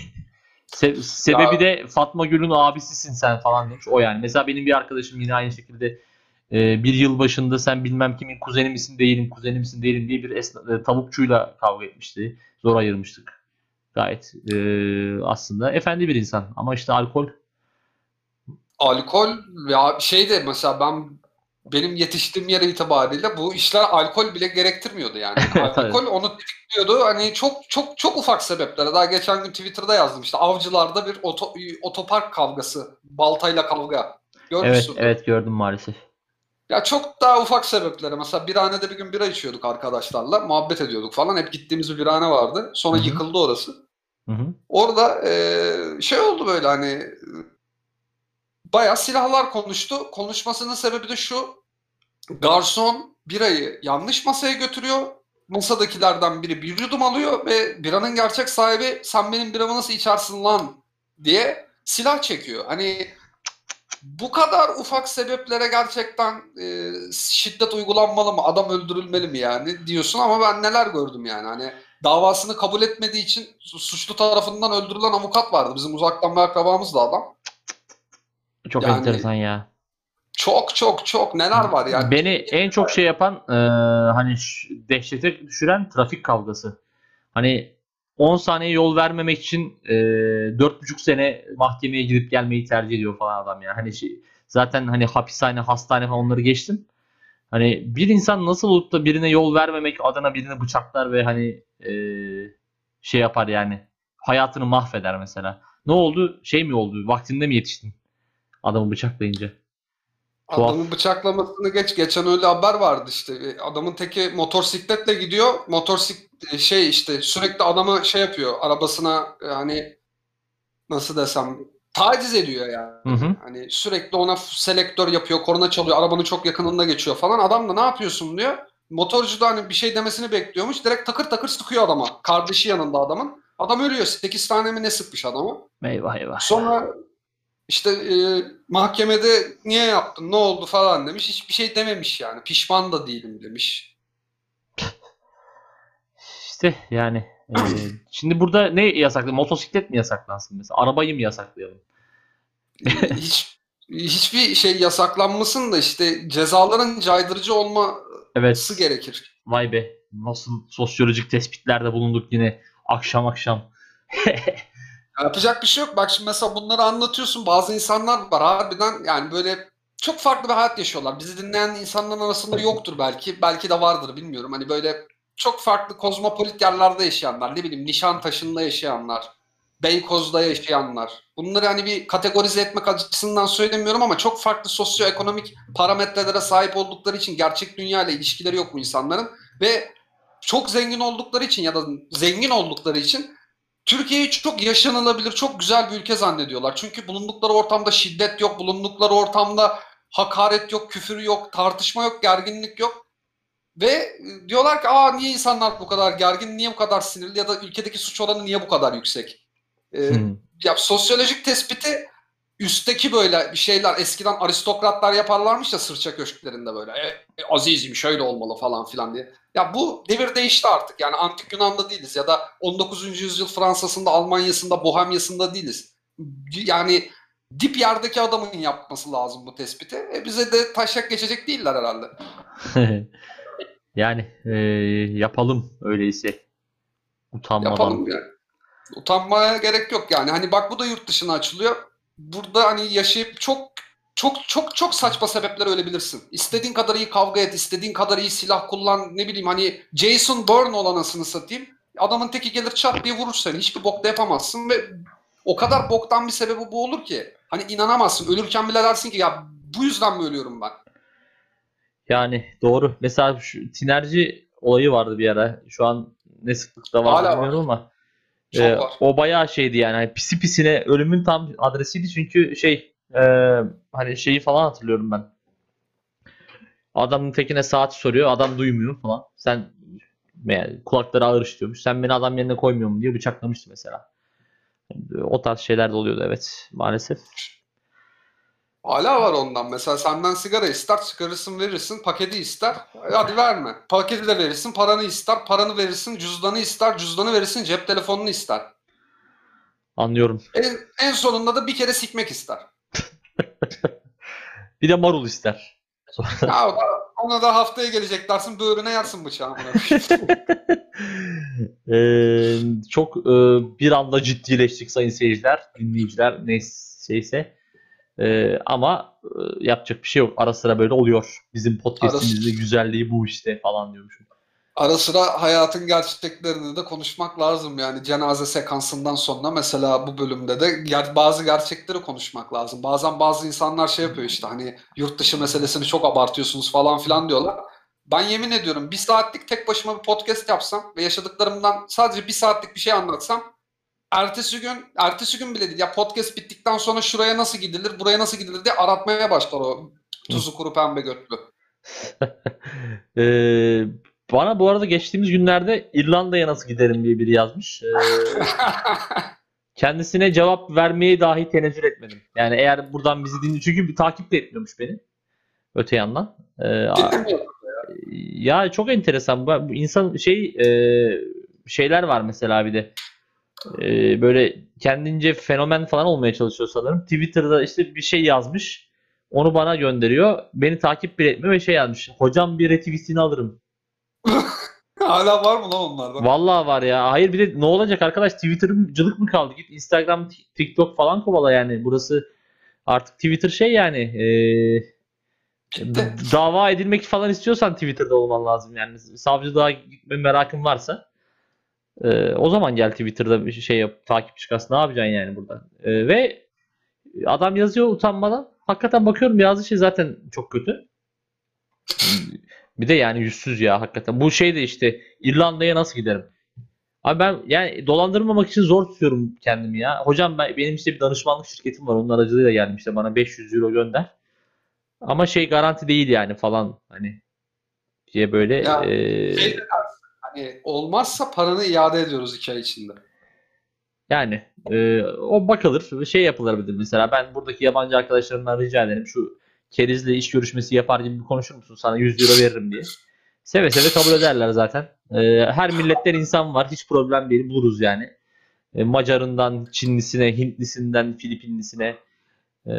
se- sebebi Ya- de Fatma Gül'ün abisisin sen falan demiş. O yani. Mesela benim bir arkadaşım yine aynı şekilde e, bir yıl başında sen bilmem kimin kuzeni misin değilim, kuzeni misin değilim diye bir esna- e, tavukçuyla kavga etmişti. Zor ayırmıştık. Gayet e, aslında efendi bir insan. Ama işte alkol Alkol ya şey de mesela ben benim yetiştiğim yer itibariyle bu işler alkol bile gerektirmiyordu yani. [LAUGHS] Evet, alkol onu tetikliyordu. Hani çok çok çok ufak sebeplere. Daha geçen gün Twitter'da yazdım işte avcılarda bir oto, otopark kavgası, baltayla kavga. evet Görmüşsün. evet gördüm maalesef. Ya çok daha ufak sebeplere. Mesela birhanede bir gün bira içiyorduk arkadaşlarla. Muhabbet ediyorduk falan. Hep gittiğimiz bir birhane vardı. Sonra Hı hı. yıkıldı orası. Hı hı. Orada eee, şey oldu böyle hani bayağı silahlar konuştu. Konuşmasının sebebi de şu. Garson birayı yanlış masaya götürüyor. Masadakilerden biri bir yudum alıyor ve biranın gerçek sahibi sen benim biramı nasıl içersin lan diye silah çekiyor. Hani bu kadar ufak sebeplere gerçekten e, şiddet uygulanmalı mı? Adam öldürülmeli mi yani diyorsun ama ben neler gördüm yani. Hani davasını kabul etmediği için su- suçlu tarafından öldürülen avukat vardı. Bizim uzaktan bir akrabamız da adam. Çok Yani- enteresan ya. Çok çok çok neler var yani. Beni en çok şey yapan e, hani dehşete düşüren trafik kavgası. Hani 10 saniye yol vermemek için e, 4,5 sene mahkemeye gidip gelmeyi tercih ediyor falan adam ya. Hani şey, zaten hani hapishane, hastane falan onları geçtim. Hani bir insan nasıl olup da birine yol vermemek adına birini bıçaklar ve hani e, şey yapar yani. Hayatını mahveder mesela. Ne oldu? Şey mi oldu? Vaktinde mi yetiştin? Adamı bıçaklayınca. tuhaf. Adamın bıçaklamasını geç. Geçen öyle haber vardı işte. E, Adamın teki motosikletle gidiyor. Motosik şey işte sürekli adamı şey yapıyor. Arabasına e, hani nasıl desem taciz ediyor yani. Hı hı. Hani sürekli ona selektör yapıyor, korna çalıyor, arabanın çok yakınında geçiyor falan. Adam da ne yapıyorsun diyor. Motorcu da hani bir şey demesini bekliyormuş. Direkt takır takır sıkıyor adama. Kardeşi yanında adamın. Adam ölüyor. 8 tane mi ne sıkmış adamı. Eyvah eyvah. Sonra işte e, mahkemede niye yaptın, ne oldu falan demiş. Hiçbir şey dememiş yani. Pişman da değilim demiş. İşte yani e, [CLEARS THROAT] şimdi burada ne yasaklı? Motosiklet mi yasaklansın mesela? Arabayı mı yasaklayalım? Hiç hiçbir şey yasaklanmasın da işte cezaların caydırıcı olması Evet. gerekir. Vay be. Nasıl sosyolojik tespitlerde bulunduk yine akşam akşam. [LAUGHS] Yapacak bir şey yok. Bak şimdi mesela bunları anlatıyorsun. Bazı insanlar var harbiden yani böyle çok farklı bir hayat yaşıyorlar. Bizi dinleyen insanların arasında yoktur belki. Belki de vardır bilmiyorum. Hani böyle çok farklı kozmopolit yerlerde yaşayanlar. Ne bileyim Nişantaşı'nda yaşayanlar. Beykoz'da yaşayanlar. Bunları hani bir kategorize etmek açısından söylemiyorum ama çok farklı sosyoekonomik parametrelere sahip oldukları için gerçek dünya ile ilişkileri yok bu insanların. Ve çok zengin oldukları için ya da zengin oldukları için Türkiye'yi çok yaşanılabilir, çok güzel bir ülke zannediyorlar. Çünkü bulundukları ortamda şiddet yok, bulundukları ortamda hakaret yok, küfür yok, tartışma yok, gerginlik yok. Ve diyorlar ki aa niye insanlar bu kadar gergin, niye bu kadar sinirli ya da ülkedeki suç oranı niye bu kadar yüksek? Ee, Hmm. ya sosyolojik tespiti üstteki böyle bir şeyler eskiden aristokratlar yaparlarmış ya sırça köşklerinde böyle e, e, azizim şöyle olmalı falan filan diye. Ya bu devir değişti artık. Yani antik Yunan'da değiliz ya da 19. yüzyıl Fransa'sında, Almanya'sında, Bohemya'sında değiliz. yani dip yerdeki adamın yapması lazım bu tespiti. E bize de taşak geçecek değiller herhalde. [LAUGHS] yani e, yapalım öyleyse. Utanmadan. Yapalım yani. Utanmaya gerek yok yani. Hani bak bu da yurt dışına açılıyor. Burada hani yaşayıp çok çok çok çok saçma sebepler ölebilirsin. İstediğin kadar iyi kavga et, istediğin kadar iyi silah kullan, ne bileyim hani Jason Bourne olan anasını satayım. Adamın teki gelir çat diye vurur seni. Hiçbir bok da yapamazsın ve o kadar boktan bir sebebi bu olur ki. Hani inanamazsın. Ölürken bile dersin ki ya bu yüzden mi ölüyorum ben? Yani doğru. Mesela şu tinerci olayı vardı bir ara. Şu an ne sıklıkta var Hala bilmiyorum ama. Çok e, var. o bayağı şeydi yani. Hani pisi pisine ölümün tam adresiydi çünkü şey e, hani şeyi falan hatırlıyorum ben. Adamın tekine saat soruyor. Adam duymuyor falan. Sen yani kulakları ağır işliyormuş. Sen beni adam yerine koymuyor mu diye bıçaklamıştı mesela. O tarz şeyler de oluyordu evet maalesef. Hala var ondan. Mesela senden sigara ister, çıkarırsın verirsin, paketi ister. Hadi verme. Paketi de verirsin, paranı ister, paranı verirsin, cüzdanı ister, cüzdanı verirsin, cep telefonunu ister. Anlıyorum. En, en sonunda da bir kere sikmek ister. [LAUGHS] Bir de marul ister. [LAUGHS] Ya ona da haftaya gelecek dersin, böğrüne yersin bıçağı. [LAUGHS] Ee, çok e, bir anda ciddileştik sayın seyirciler, dinleyiciler neyse. Ee, ama e, yapacak bir şey yok. Ara sıra böyle oluyor. Bizim podcastimizde güzelliği bu işte falan diyormuşum. Ara sıra hayatın gerçeklerini de konuşmak lazım. Yani cenaze sekansından sonra mesela bu bölümde de ger- bazı gerçekleri konuşmak lazım. Bazen bazı insanlar şey yapıyor işte hani yurt dışı meselesini çok abartıyorsunuz falan filan diyorlar. Ben yemin ediyorum bir saatlik tek başıma bir podcast yapsam ve yaşadıklarımdan sadece bir saatlik bir şey anlatsam ertesi gün ertesi gün bile değil ya podcast bittikten sonra şuraya nasıl gidilir buraya nasıl gidilir diye aratmaya başlar o tuzu kuru pembe götlü. [LAUGHS] Ee, bana bu arada geçtiğimiz günlerde İrlanda'ya nasıl giderim diye biri yazmış. Ee, [LAUGHS] kendisine cevap vermeye dahi tenezzül etmedim. Yani eğer buradan bizi dinliyor çünkü bir takip de etmiyormuş beni. Öte yandan. Ee, ya çok enteresan. Bu bu insan şey e, şeyler var mesela bir de. E, böyle kendince fenomen falan olmaya çalışıyor sanırım. Twitter'da işte bir şey yazmış. Onu bana gönderiyor. Beni takip bile etmiyor ve şey yazmış. Hocam bir retweetini alırım. [LAUGHS] Hala var mı lan onlardan? Vallahi var ya. Hayır bir de ne olacak arkadaş Twitter'cılık mı kaldı? Git Instagram, TikTok falan kovala yani. Burası artık Twitter şey yani. E, dava edilmek falan istiyorsan Twitter'da olman lazım yani. Savcılığa gitme merakın varsa e, o zaman gel Twitter'da bir şey yap, takip çıkarsın. Ne yapacaksın yani burada? E, ve adam yazıyor utanmadan. Hakikaten bakıyorum yazdığı şey zaten çok kötü. Bir de yani yüzsüz ya hakikaten. Bu şey de işte İrlanda'ya nasıl giderim? Abi ben yani dolandırmamak için zor tutuyorum kendimi ya. Hocam ben benim işte bir danışmanlık şirketim var. Onun aracılığıyla geldim işte bana 500 euro gönder. Ama şey garanti değil yani falan hani diye böyle Ya, eee, Şey de hani olmazsa paranı iade ediyoruz iki ay içinde. yani eee, o bakılır şey yapılabilir mesela ben buradaki yabancı arkadaşlarımdan rica ederim şu kerizle iş görüşmesi yapar gibi bir konuşur musun sana 100 euro veririm diye. Seve seve kabul ederler zaten. Eee, her milletten insan var hiç problem değil buluruz yani. E, Macarından Çinlisine, Hintlisinden Filipinlisine e,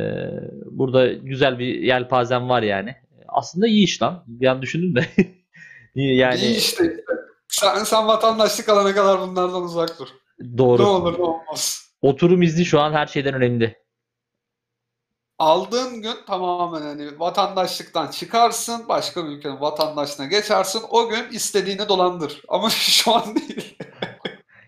burada güzel bir yelpazem var yani. Aslında iyi iş lan. Bir an düşündüm de. [LAUGHS] Yani İyi işte. Sen, sen vatandaşlık alana kadar bunlardan uzak dur. doğru. Ne olur ne olmaz. Oturum izni şu an her şeyden önemli. Aldığın gün tamamen hani vatandaşlıktan çıkarsın, başka bir ülkenin vatandaşlığına geçersin. O gün istediğini dolandır. Ama [LAUGHS] şu an değil.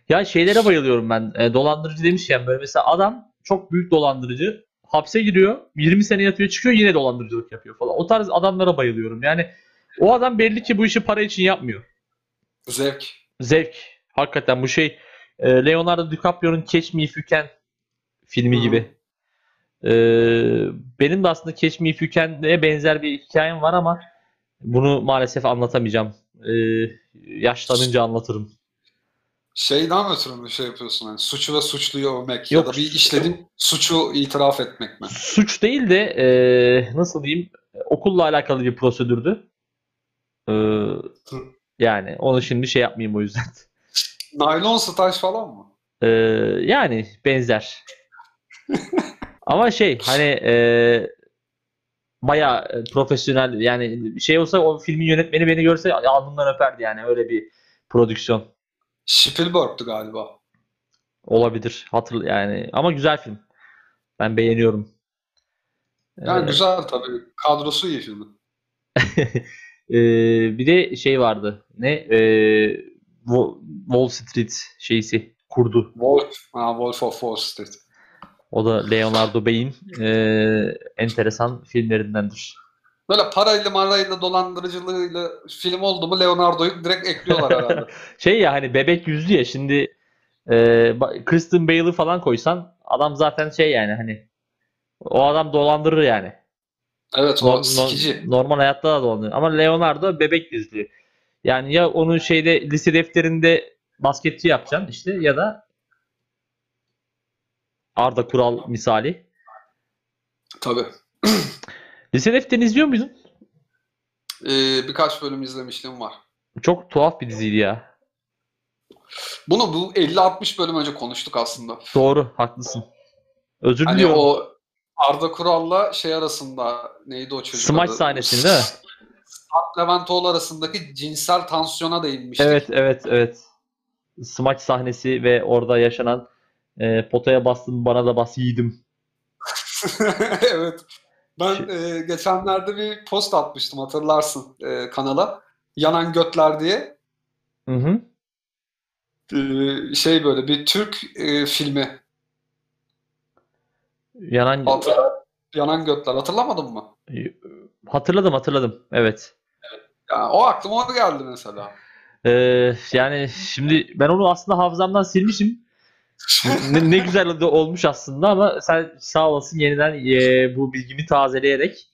Ya şeylere bayılıyorum ben. E, dolandırıcı demişken böyle mesela adam çok büyük dolandırıcı. Hapse giriyor. 20 sene yatıyor çıkıyor yine dolandırıcılık yapıyor falan. O tarz adamlara bayılıyorum. Yani o adam belli ki bu işi para için yapmıyor. Zevk. Zevk. Hakikaten bu şey e, Leonardo DiCaprio'nun Catch Me If You Can filmi Hı. gibi. E, benim de aslında Catch Me If You Can'e benzer bir hikayem var ama bunu maalesef anlatamayacağım. E, yaşlanınca anlatırım. Şeyden ötürü mü şey yapıyorsun? Hani suçu ve suçluyu övmek ya Yok. da bir işlediğin suçu itiraf etmek mi? Suç değil de e, nasıl diyeyim okulla alakalı bir prosedürdü. E, yani onu şimdi şey yapmayayım o yüzden. [LAUGHS] Naylon staj falan mı? E, yani benzer. [LAUGHS] Ama şey hani e, bayağı e, profesyonel yani şey olsa o filmin yönetmeni beni görse alnından öperdi yani öyle bir prodüksiyon Spielberg'tü galiba. olabilir. Hatır yani ama güzel film. Ben beğeniyorum. Yani Ee, güzel tabii. Kadrosu iyi filmin. [LAUGHS] e, bir de şey vardı. Ne? E, Wall Street şeysi kurdu. Wolf. Ha, Wolf of Wall Street. O da Leonardo Bey'in e, enteresan filmlerindendir. Böyle parayla marayla dolandırıcılığıyla film oldu mu Leonardo'yu direkt ekliyorlar herhalde. [LAUGHS] Şey ya hani bebek yüzlü ya şimdi e, Kristen Bale'ı falan koysan adam zaten şey yani hani o adam dolandırır yani. Evet o No- sikici. normal hayatta da dolandırır. Ama Leonardo bebek yüzlü. Yani ya onu şeyde lise defterinde basketçi yapacaksın işte ya da Arda Kural misali. Tabii. [CLEARS THROAT] Lise defterini izliyor muydun? Ee, birkaç bölüm izlemişliğim var. Çok tuhaf bir diziydi ya. Bunu bu 50-60 bölüm önce konuştuk aslında. Doğru, haklısın. Özür Hani diliyorum. o Arda Kural'la şey arasında neydi o çocuk Smaç adı? sahnesini değil mi? Sarp Leventoğlu arasındaki cinsel tansiyona değinmiştik. Evet, evet, evet. Smaç sahnesi ve orada yaşanan e, potaya bastım bana da bas yiğidim. [LAUGHS] evet. Ben e, geçenlerde bir post atmıştım hatırlarsın e, kanala. Yanan Götler diye. Hı hı. E, şey böyle bir Türk e, filmi. Yanan Hatırla- Yanan Götler. Hatırlamadın mı? hatırladım, hatırladım. Evet. Yani o aklıma o geldi mesela. Ee, yani şimdi ben onu aslında hafızamdan silmişim. [LAUGHS] Ne, ne güzel de olmuş aslında ama sen sağ olasın yeniden e, bu bilgimi tazeleyerek.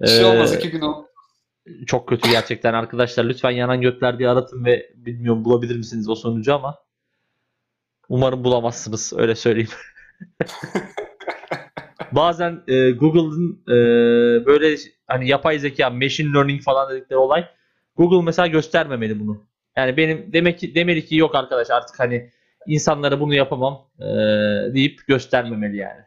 Bir şey olmaz iki gün o. Çok kötü gerçekten arkadaşlar. Lütfen yanan gökler diye aratın ve bilmiyorum bulabilir misiniz o sonucu ama umarım bulamazsınız öyle söyleyeyim. [LAUGHS] Bazen e, Google'ın e, böyle hani yapay zeka, machine learning falan dedikleri olay Google mesela göstermemeli bunu. Yani benim demek ki demeli ki yok arkadaş artık hani insanlara bunu yapamam e, deyip göstermemeli yani.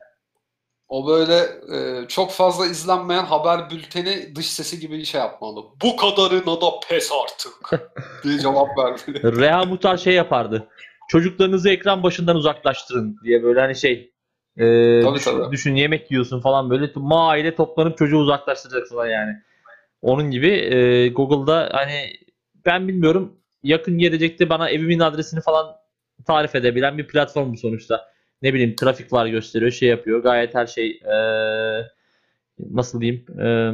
O böyle e, çok fazla izlenmeyen haber bülteni dış sesi gibi bir şey yapmalı. Bu kadarına da pes artık [LAUGHS] diye cevap vermeli. Reha Muhtar şey yapardı. Çocuklarınızı ekran başından uzaklaştırın diye böyle hani şey e, Tabii, düşün, tabii. düşün yemek yiyorsun falan böyle ma aile toplanıp çocuğu uzaklaştıracaksın falan yani. Onun gibi e, Google'da hani ben bilmiyorum yakın gelecekte bana evimin adresini falan tarif edebilen bir platform bu sonuçta. Ne bileyim trafik var gösteriyor şey yapıyor gayet her şey e, nasıl diyeyim e,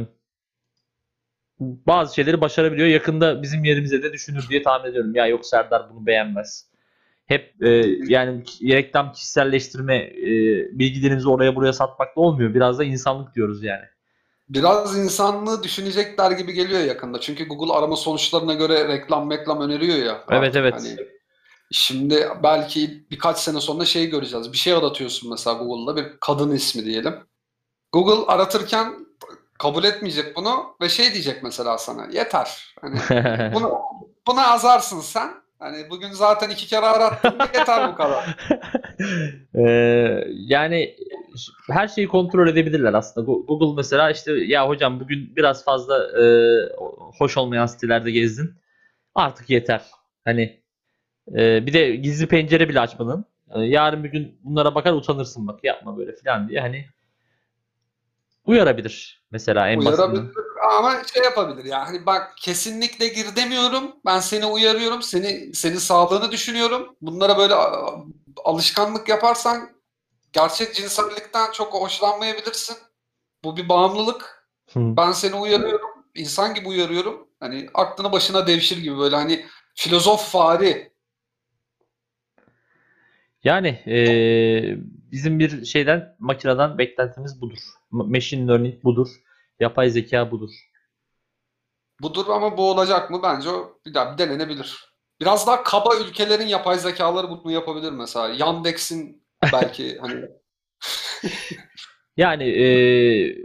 bazı şeyleri başarabiliyor. Yakında bizim yerimize de düşünür diye tahmin ediyorum. Ya yok Serdar bunu beğenmez. Hep e, yani reklam kişiselleştirme e, bilgilerimizi oraya buraya satmakla olmuyor. Biraz da insanlık diyoruz yani. Biraz insanlığı düşünecekler gibi geliyor yakında. Çünkü Google arama sonuçlarına göre reklam meklam öneriyor ya. Evet, evet. Hani şimdi belki birkaç sene sonra şey göreceğiz. Bir şey aratıyorsun mesela Google'da bir kadın ismi diyelim. Google aratırken kabul etmeyecek bunu ve şey diyecek mesela sana. Yeter. Hani [LAUGHS] bunu buna azarsın sen. Hani bugün zaten iki kere arattın. Yeter bu kadar. [LAUGHS] Ee, yani her şeyi kontrol edebilirler aslında. Go- Google mesela işte ya hocam bugün biraz fazla e, hoş olmayan sitelerde gezdin. Artık yeter. Hani e, bir de gizli pencere bile açmadın. E, yarın bir gün bunlara bakar utanırsın bak yapma böyle falan diye hani uyarabilir mesela en basitinden. Uyarabilir ama şey yapabilir ya. Hani bak kesinlikle gir demiyorum. Ben seni uyarıyorum. Seni senin sağlığını düşünüyorum. Bunlara böyle alışkanlık yaparsan gerçek cinsellikten çok hoşlanmayabilirsin. Bu bir bağımlılık. Hı. Ben seni uyarıyorum. İnsan gibi uyarıyorum. Hani aklını başına devşir gibi böyle hani filozof fari. Yani eee, bizim bir şeyden makineden beklentimiz budur. Ma- Machine learning budur. Yapay zeka budur. Budur ama bu olacak mı? Bence o bir daha bir denenebilir. Biraz daha kaba ülkelerin yapay zekaları bunu yapabilir mesela. Yandex'in [LAUGHS] belki hani Yani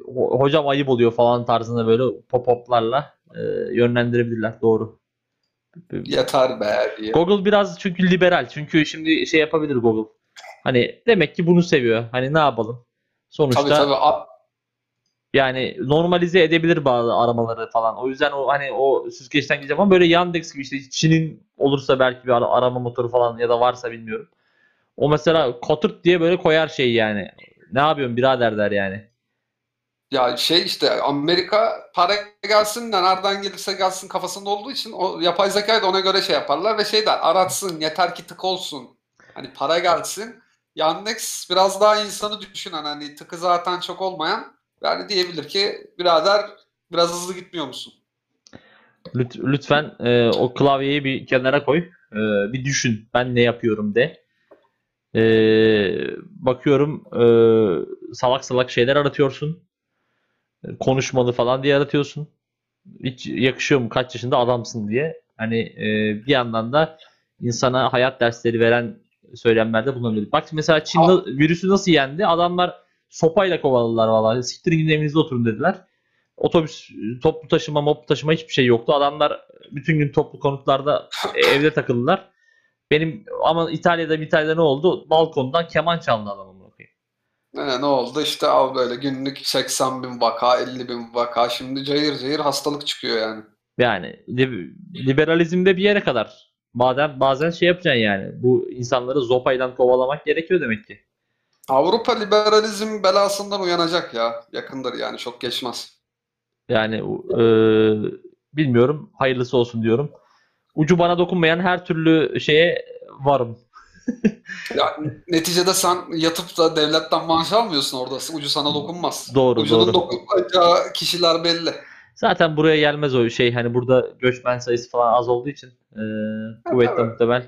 ho- hocam ayıp oluyor falan tarzında böyle pop-up'larla eee, yönlendirebilirler. Doğru. yeter be diye. Google biraz çünkü liberal. Çünkü şimdi şey yapabilir Google. Hani demek ki bunu seviyor. Hani ne yapalım? Sonuçta Tabii tabii. Yani normalize edebilir bazı aramaları falan. O yüzden o hani o süzgeçten gideceğim ama böyle Yandex gibi işte Çin'in olursa belki bir ara- arama motoru falan ya da varsa bilmiyorum. O mesela kotırt diye böyle koyar şey yani. Ne yapıyorsun birader der yani. Ya şey işte Amerika para gelsin de nereden gelirse gelsin kafasında olduğu için o yapay zekayı da ona göre şey yaparlar ve şey der aratsın yeter ki tık olsun. Hani para gelsin. Yandex biraz daha insanı düşünen hani tıkı zaten çok olmayan yani diyebilir ki birader biraz hızlı gitmiyor musun? Lüt- Lütfen e, o klavyeyi bir kenara koy. E, bir düşün. Ben ne yapıyorum de. E, bakıyorum e, salak salak şeyler aratıyorsun. E, Konuşmalı falan diye aratıyorsun. Hiç yakışıyor mu kaç yaşında adamsın diye. Hani e, bir yandan da insana hayat dersleri veren söylemlerde bulunabilir. Bak mesela Çin virüsü nasıl yendi? Adamlar sopayla kovaladılar vallahi. Siktirin gidin evinizde oturun dediler. Otobüs, toplu taşıma, moplu taşıma hiçbir şey yoktu. Adamlar bütün gün toplu konutlarda e, evde takıldılar. Benim ama İtalya'da İtalya'da ne oldu? Balkondan keman çaldı adam amına koyayım. Ne, ne oldu işte al böyle günlük 80 bin vaka 50 bin vaka şimdi cayır cayır hastalık çıkıyor yani. Yani li- liberalizmde bir yere kadar. Bazen bazen şey yapacaksın yani. Bu insanları zopayla kovalamak gerekiyor demek ki. Avrupa liberalizm belasından uyanacak ya yakındır yani çok geçmez. Yani e, bilmiyorum. Hayırlısı olsun diyorum. Ucu bana dokunmayan her türlü şeye varım. [LAUGHS] Ya neticede sen yatıp da devletten maaş almıyorsun orada. Ucu sana dokunmaz. Doğru, Ucunun doğru. dokunacağı kişiler belli. Zaten buraya gelmez o şey. Hani burada göçmen sayısı falan az olduğu için e, kuvvetle tabii. muhtemel.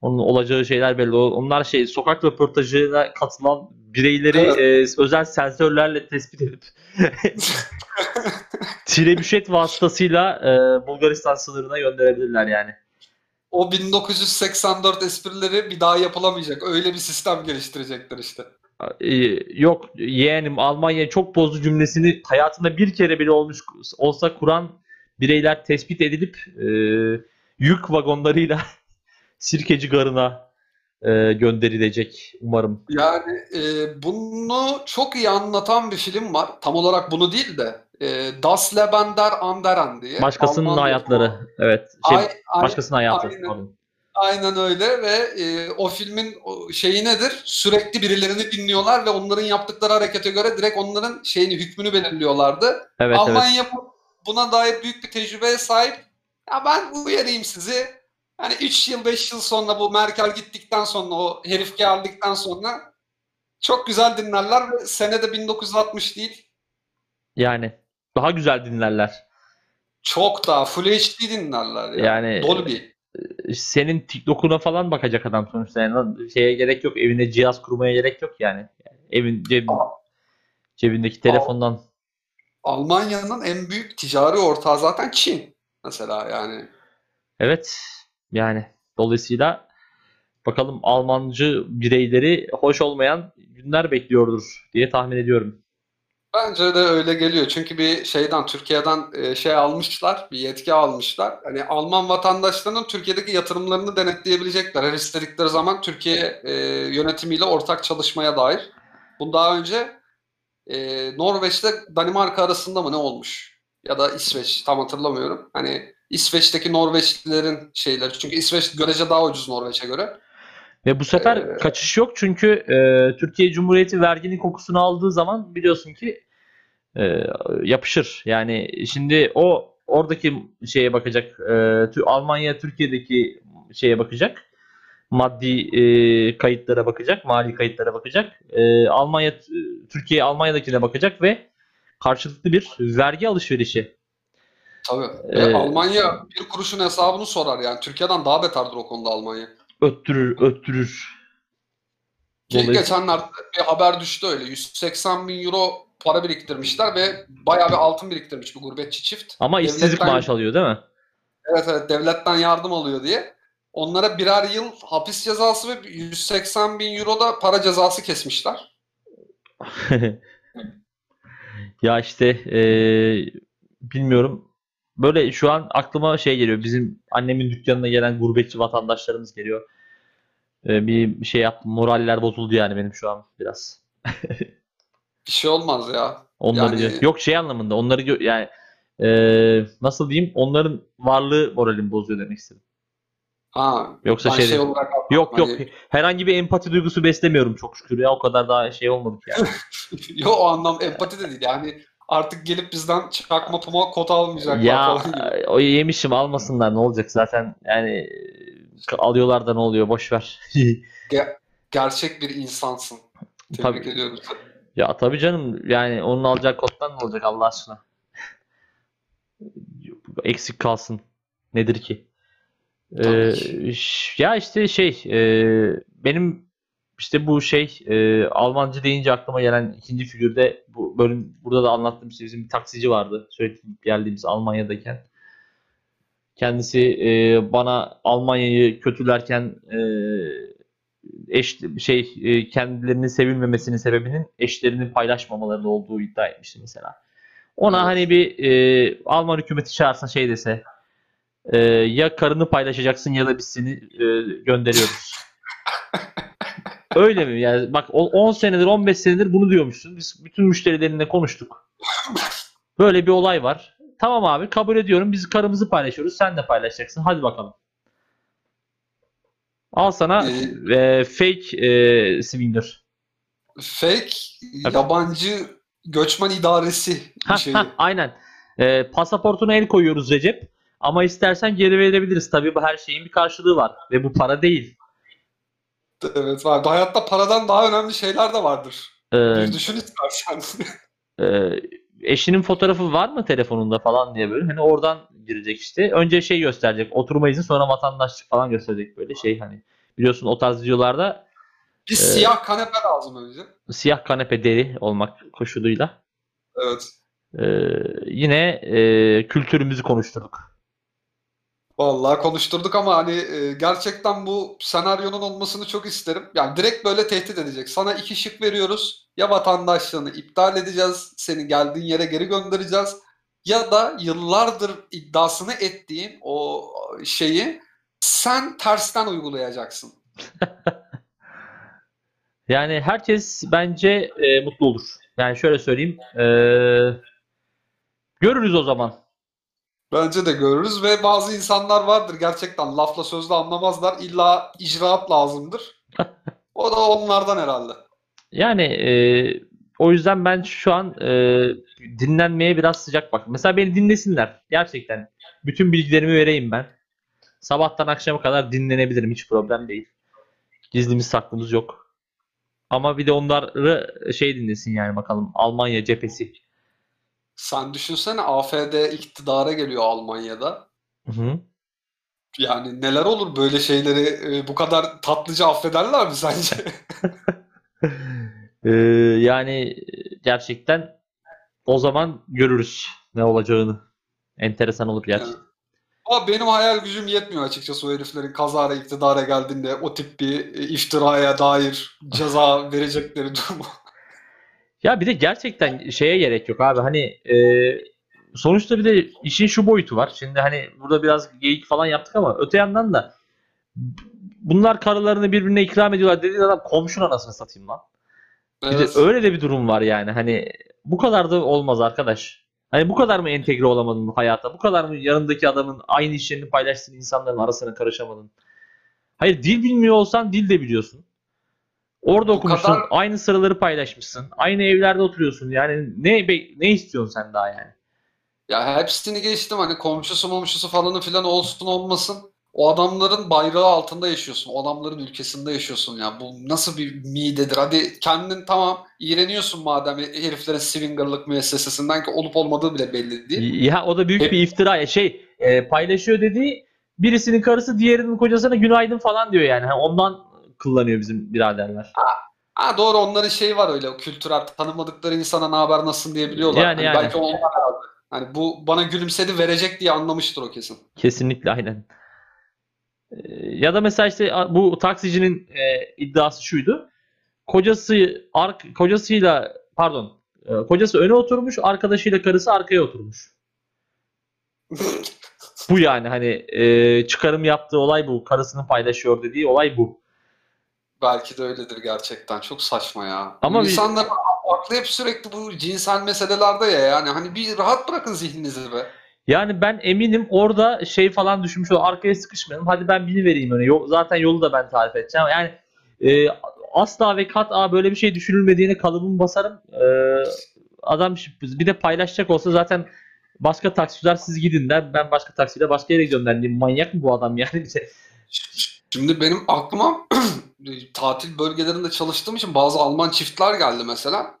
Onun olacağı şeyler belli. Onlar şey sokak röportajına katılan bireyleri e, özel sensörlerle tespit edip [LAUGHS] Trebüşet vasıtasıyla e, Bulgaristan sınırına gönderebilirler yani. O 1984 esprileri bir daha yapılamayacak. Öyle bir sistem geliştirecekler işte. E, yok yeğenim Almanya çok bozdu cümlesini hayatında bir kere bile olmuş olsa kuran bireyler tespit edilip e, yük vagonlarıyla Sirkeci Garı'na e, gönderilecek umarım. Yani e, bunu çok iyi anlatan bir film var. Tam olarak bunu değil de e, Das Leben der Anderen diye. Başkasının Alman hayatları. yapımı. Evet. Şey, Ay- ay- başkasının hayatı. aynen. pardon. Aynen öyle ve e, o filmin şeyi nedir? Sürekli birilerini dinliyorlar ve onların yaptıkları harekete göre direkt onların şeyini hükmünü belirliyorlardı. Evet evet. Almanya bu- buna dair büyük bir tecrübeye sahip. Ya ben uyarayım sizi. Hani 3 yıl 5 yıl sonra bu Merkel gittikten sonra o herif geldikten sonra çok güzel dinlerler ve senede 1960 değil Yani daha güzel dinlerler. çok daha Full HD dinlerler ya. Yani- Dolby. Senin TikTok'una falan bakacak adam sonuçta. Yani şeye gerek yok. Evine cihaz kurmaya gerek yok yani. Yani evin ceb, cebindeki telefondan. Almanya'nın en büyük ticari ortağı zaten Çin. Mesela yani. Evet. Yani dolayısıyla bakalım Almancı bireyleri hoş olmayan günler bekliyordur diye tahmin ediyorum. Bence de öyle geliyor. Çünkü bir şeyden Türkiye'den e, şey almışlar, bir yetki almışlar. Hani Alman vatandaşlarının Türkiye'deki yatırımlarını denetleyebilecekler. Her istedikleri zaman Türkiye e, yönetimiyle ortak çalışmaya dair. Bu daha önce e, Norveç'te Danimarka arasında mı ne olmuş? Ya da İsveç tam hatırlamıyorum. Hani İsveç'teki Norveçlilerin şeyleri. Çünkü İsveç görece daha ucuz Norveç'e göre. Ve bu sefer Ee, kaçış yok çünkü e, Türkiye Cumhuriyeti verginin kokusunu aldığı zaman biliyorsun ki e, yapışır. Yani şimdi o oradaki şeye bakacak, e, Almanya Türkiye'deki şeye bakacak, maddi e, kayıtlara bakacak, mali kayıtlara bakacak. E, Almanya Türkiye Almanya'dakine bakacak ve karşılıklı bir vergi alışverişi. Tabii. Ee, Almanya bir kuruşun hesabını sorar yani. Türkiye'den daha beterdir o konuda Almanya. Öttürür, öttürür. Dolayısıyla- geçenlerde bir haber düştü öyle. 180 bin euro para biriktirmişler ve bayağı bir altın biriktirmiş bu gurbetçi çift. Ama işsizlik Devletten- maaşı alıyor değil mi? Evet evet devletten yardım alıyor diye. Onlara birer yıl hapis cezası ve 180 bin euro da para cezası kesmişler. [LAUGHS] Ya işte eee, bilmiyorum. Böyle şu an aklıma şey geliyor. Bizim annemin dükkanına gelen gurbetçi vatandaşlarımız geliyor. e, bir şey yaptım. Moraller bozuldu yani benim şu an biraz. [LAUGHS] Bir şey olmaz ya. Onları Yani-. Yok şey anlamında. Onları yani e, nasıl diyeyim? Onların varlığı moralimi bozuyor demek istedim. Ha. Yoksa şey, şey olarak yok yok hani- herhangi bir empati duygusu beslemiyorum çok şükür ya o kadar daha şey olmadık yani. [LAUGHS] Yo o anlam empati de değil. Yani artık gelip bizden çakma puma kota almayacaklar ya falan gibi. o yemişim almasınlar ne olacak zaten yani e, alıyorlar da ne oluyor boş ver. [LAUGHS] Gerçek bir insansın. Tebrik Tabii. ediyorum. Ya tabii canım yani onun alacağı koddan ne olacak Allah aşkına? Eksik kalsın. Nedir ki? Ee, Tabii ş- ya işte şey e, benim işte bu şey e, Almancı deyince aklıma gelen ikinci figürde bu bölüm burada da anlattığım işte bizim bir taksici vardı. Sürekli geldiğimiz Almanya'dayken. Kendisi e, bana Almanya'yı kötülerken e, eş şey e, kendilerinin sevilmemesinin sebebinin eşlerinin paylaşmamaları olduğu iddia etmişti mesela. Ona Evet. hani bir e, Alman hükümeti çağırsa şey dese e, ya karını paylaşacaksın ya da biz seni e, gönderiyoruz. [LAUGHS] Öyle mi? Yani bak o- 10 senedir 15 senedir bunu diyormuşsun. Biz bütün müşterilerinle konuştuk. Böyle bir olay var. Tamam abi kabul ediyorum. Biz karımızı paylaşıyoruz. Sen de paylaşacaksın. Hadi bakalım. Al sana Ee, e, fake e, swinger. Fake Evet. yabancı göçmen idaresi bir Ha, şeyi. ha, aynen. E, pasaportuna el koyuyoruz Recep. Ama istersen geri verebiliriz. Tabii bu her şeyin bir karşılığı var. Ve bu para değil. [LAUGHS] Evet var. Hayatta paradan daha önemli şeyler de vardır. E, Bir düşün istersen. [LAUGHS] e, eşinin fotoğrafı var mı telefonunda falan diye böyle. Hani oradan girecek işte. Önce şey gösterecek. Oturma izni sonra vatandaşlık falan gösterecek böyle şey hani. Biliyorsun o tarz videolarda Bir siyah kanepe lazım önce. siyah kanepe deri olmak koşuluyla. Evet. E, yine e, kültürümüzü konuşturduk. Vallahi konuşturduk ama hani e, gerçekten bu senaryonun olmasını çok isterim. Yani direkt böyle tehdit edecek. Sana iki şık veriyoruz. Ya vatandaşlığını iptal edeceğiz, seni geldiğin yere geri göndereceğiz. Ya da yıllardır iddiasını ettiğin o şeyi sen tersten uygulayacaksın. [LAUGHS] Yani herkes bence e, mutlu olur. Yani şöyle söyleyeyim. e, görürüz o zaman. Bence de görürüz ve bazı insanlar vardır gerçekten lafla sözle anlamazlar. İlla icraat lazımdır. O da onlardan herhalde. Yani e, o yüzden ben şu an e, dinlenmeye biraz sıcak bak. Mesela beni dinlesinler. Gerçekten. Bütün bilgilerimi vereyim ben. Sabahtan akşama kadar dinlenebilirim. Hiç problem değil. Gizlimiz saklımız yok. Ama bir de onları şey dinlesin yani bakalım. Almanya cephesi. Sen düşünsene AfD iktidara geliyor Almanya'da. Hı hı. Yani neler olur böyle şeyleri e, bu kadar tatlıca affederler mi sence? [LAUGHS] Ee, yani gerçekten o zaman görürüz ne olacağını. Enteresan olur gerçekten. Ama benim hayal gücüm yetmiyor açıkçası o heriflerin kazara iktidara geldiğinde o tip bir e, iftiraya dair ceza verecekleri durumu. Ya bir de gerçekten şeye gerek yok abi. Hani e, sonuçta bir de işin şu boyutu var. Şimdi hani burada biraz geyik falan yaptık ama öte yandan da bunlar karılarını birbirine ikram ediyorlar dediğin adam komşun anasını satayım lan. Bir de Evet. öyle de bir durum var yani. Hani bu kadar da olmaz arkadaş. Hani bu kadar mı entegre olamadın hayata? Bu kadar mı yanındaki adamın aynı işlerini paylaştığın insanların arasına karışamadın? Hayır dil bilmiyor olsan dil de biliyorsun. Orada okumuşsun. kadar- Aynı sıraları paylaşmışsın. Aynı evlerde oturuyorsun. Yani ne ne istiyorsun sen daha yani? Ya hepsini geçtim hani komşusu momşusu falanı filan olsun olmasın. O adamların bayrağı altında yaşıyorsun. O adamların ülkesinde yaşıyorsun ya. Bu nasıl bir midedir? Hadi kendin tamam iğreniyorsun madem heriflerin swingerlık müessesesinden ki olup olmadığı bile belli değil. Ya o da büyük Hep- bir iftira. Ya Şey e, paylaşıyor dediği birisinin karısı diğerinin kocasına günaydın falan diyor yani. Ondan kullanıyor bizim biraderler. Ha doğru onların şeyi var öyle o kültürel tanımadıkları insana ne haber nasılsın diye biliyorlar. Yani, Hani yani. Belki onlar herhalde. Hani bu bana gülümsedi verecek diye anlamıştır o kesin. Kesinlikle aynen. Ee, Ya da mesela işte bu taksicinin e, iddiası şuydu. Kocası ark kocasıyla pardon e, kocası öne oturmuş, arkadaşıyla karısı arkaya oturmuş. [LAUGHS] Bu yani hani e, çıkarım yaptığı olay bu. Karısını paylaşıyor dediği olay bu. Belki de öyledir gerçekten. Çok saçma ya. Ama bir- İnsanlar aklı hep sürekli bu cinsel meselelerde ya yani hani bir rahat bırakın zihninizi be. Yani ben eminim orada şey falan düşünmüş olur. Arkaya sıkışmayalım. Hadi ben bini vereyim öne. Yol- zaten yolu da ben tarif edeceğim. Yani e, asla ve kat'a böyle bir şey düşünülmediğine kalıbımı basarım. E, adam bir de paylaşacak olsa zaten başka taksiciler siz gidin der. Ben başka taksiyle başka yere gidiyorum der. Manyak mı bu adam yani? [LAUGHS] Şimdi benim aklıma [CLEARS THROAT] tatil bölgelerinde çalıştığım için bazı Alman çiftler geldi mesela.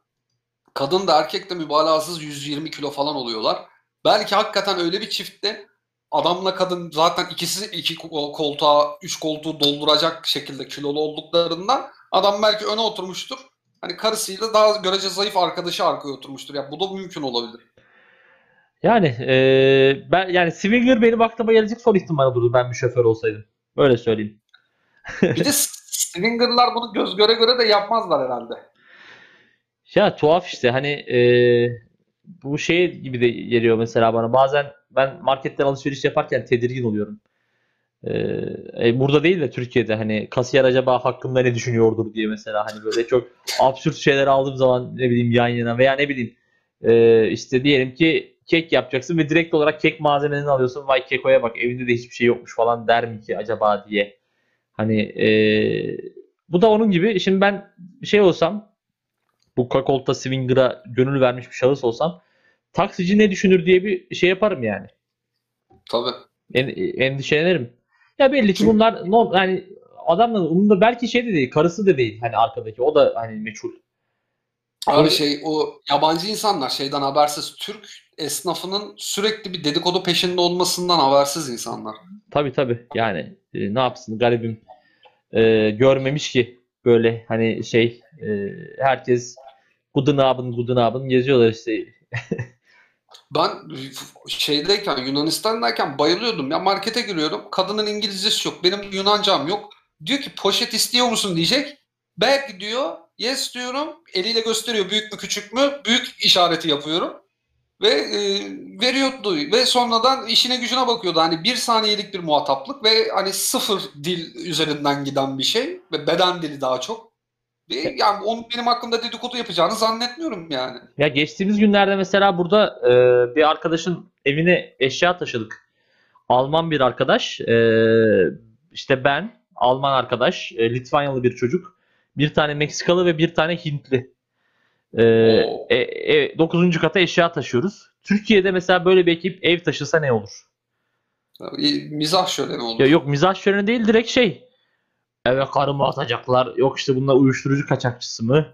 Kadın da erkek de mübalağasız 120 kilo falan oluyorlar. Belki hakikaten öyle bir çiftte adamla kadın zaten ikisi iki kol- koltuğa, üç koltuğu dolduracak şekilde kilolu olduklarından adam belki öne oturmuştur. Hani karısıyla daha görece zayıf arkadaşı arkaya oturmuştur. Ya bu da mümkün olabilir. Yani e, ben yani Swinger benim aklıma gelecek son ihtimal olurdu ben bir şoför olsaydım. Böyle söyleyeyim. Bir de swingerlar bunu göz göre göre de yapmazlar herhalde. Ya tuhaf işte hani e, bu şey gibi de geliyor mesela bana. Bazen ben marketten alışveriş yaparken tedirgin oluyorum. E, e, burada değil de Türkiye'de hani kasiyer acaba hakkında ne düşünüyordur diye mesela hani böyle çok absürt şeyler aldığım zaman ne bileyim yan yana veya ne bileyim e, işte diyelim ki kek yapacaksın ve direkt olarak kek malzemelerini alıyorsun. Vay kekoya bak evinde de hiçbir şey yokmuş falan der mi ki acaba diye. Hani e, bu da onun gibi. Şimdi ben şey olsam bu Kakolta Swinger'a gönül vermiş bir şahıs olsam taksici ne düşünür diye bir şey yaparım yani. Tabii. En, endişelenirim. Ya belli ki bunlar no, yani adamla umurunda belki şey de değil, karısı da değil hani arkadaki. O da hani meçhul. Abi Öyle- şey o yabancı insanlar şeyden habersiz Türk esnafının sürekli bir dedikodu peşinde olmasından habersiz insanlar. Tabii tabii. Yani e, ne yapsın garibim. E, görmemiş ki böyle hani şey e, herkes gudun abın gudun abın geziyorlar işte. [LAUGHS] Ben şeydeyken Yunanistan'dayken bayılıyordum ya. Markete giriyorum kadının İngilizcesi yok benim Yunancam yok. Diyor ki poşet istiyor musun? diyecek. Belki diyor yes diyorum eliyle gösteriyor büyük mü küçük mü? Büyük işareti yapıyorum ve e, veriyordu ve sonradan işine gücüne bakıyordu hani bir saniyelik bir muhataplık ve hani sıfır dil üzerinden giden bir şey ve beden dili daha çok ve yani onun benim hakkımda dedikodu yapacağını zannetmiyorum yani. Ya geçtiğimiz günlerde mesela burada e, bir arkadaşın evine eşya taşıdık. Alman bir arkadaş, e, işte ben, Alman arkadaş, e, Litvanyalı bir çocuk, bir tane Meksikalı ve bir tane Hintli. E, Oo. e, e, 9. kata eşya taşıyoruz. Türkiye'de mesela böyle bir ekip ev taşısa ne olur? Mizah şöleni oldu. Ya yok mizah şöleni değil direkt şey. Eve karımı atacaklar. Yok işte bunlar uyuşturucu kaçakçısı mı?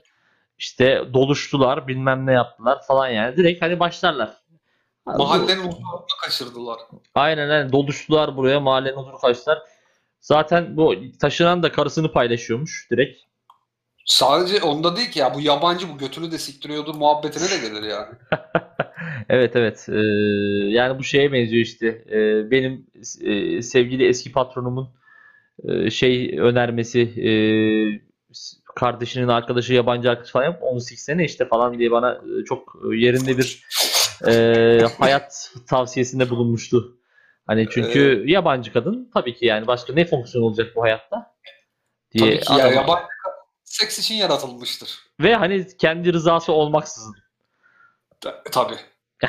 İşte doluştular bilmem ne yaptılar falan yani. Direkt hani başlarlar. Mahallenin huzurunu kaçırdılar. Aynen aynen doluştular buraya mahallenin huzuru kaçtılar. Zaten bu taşınan da karısını paylaşıyormuş direkt. Sadece onda değil ki ya bu yabancı bu götünü de siktiriyordu muhabbetine de gelir yani. [LAUGHS] Evet evet. Ee, yani bu şeye benziyor işte. Ee, benim e, sevgili eski patronumun e, şey önermesi e, kardeşinin arkadaşı yabancı arkadaş falan yap onu siksene işte falan diye bana e, çok yerinde bir e, [LAUGHS] hayat tavsiyesinde bulunmuştu. Hani çünkü yabancı kadın tabii ki yani başka ne fonksiyon olacak bu hayatta diye Tabii ki ya yabancı seks için yaratılmıştır. ve hani kendi rızası olmaksızın Ta- Tabii. [LAUGHS]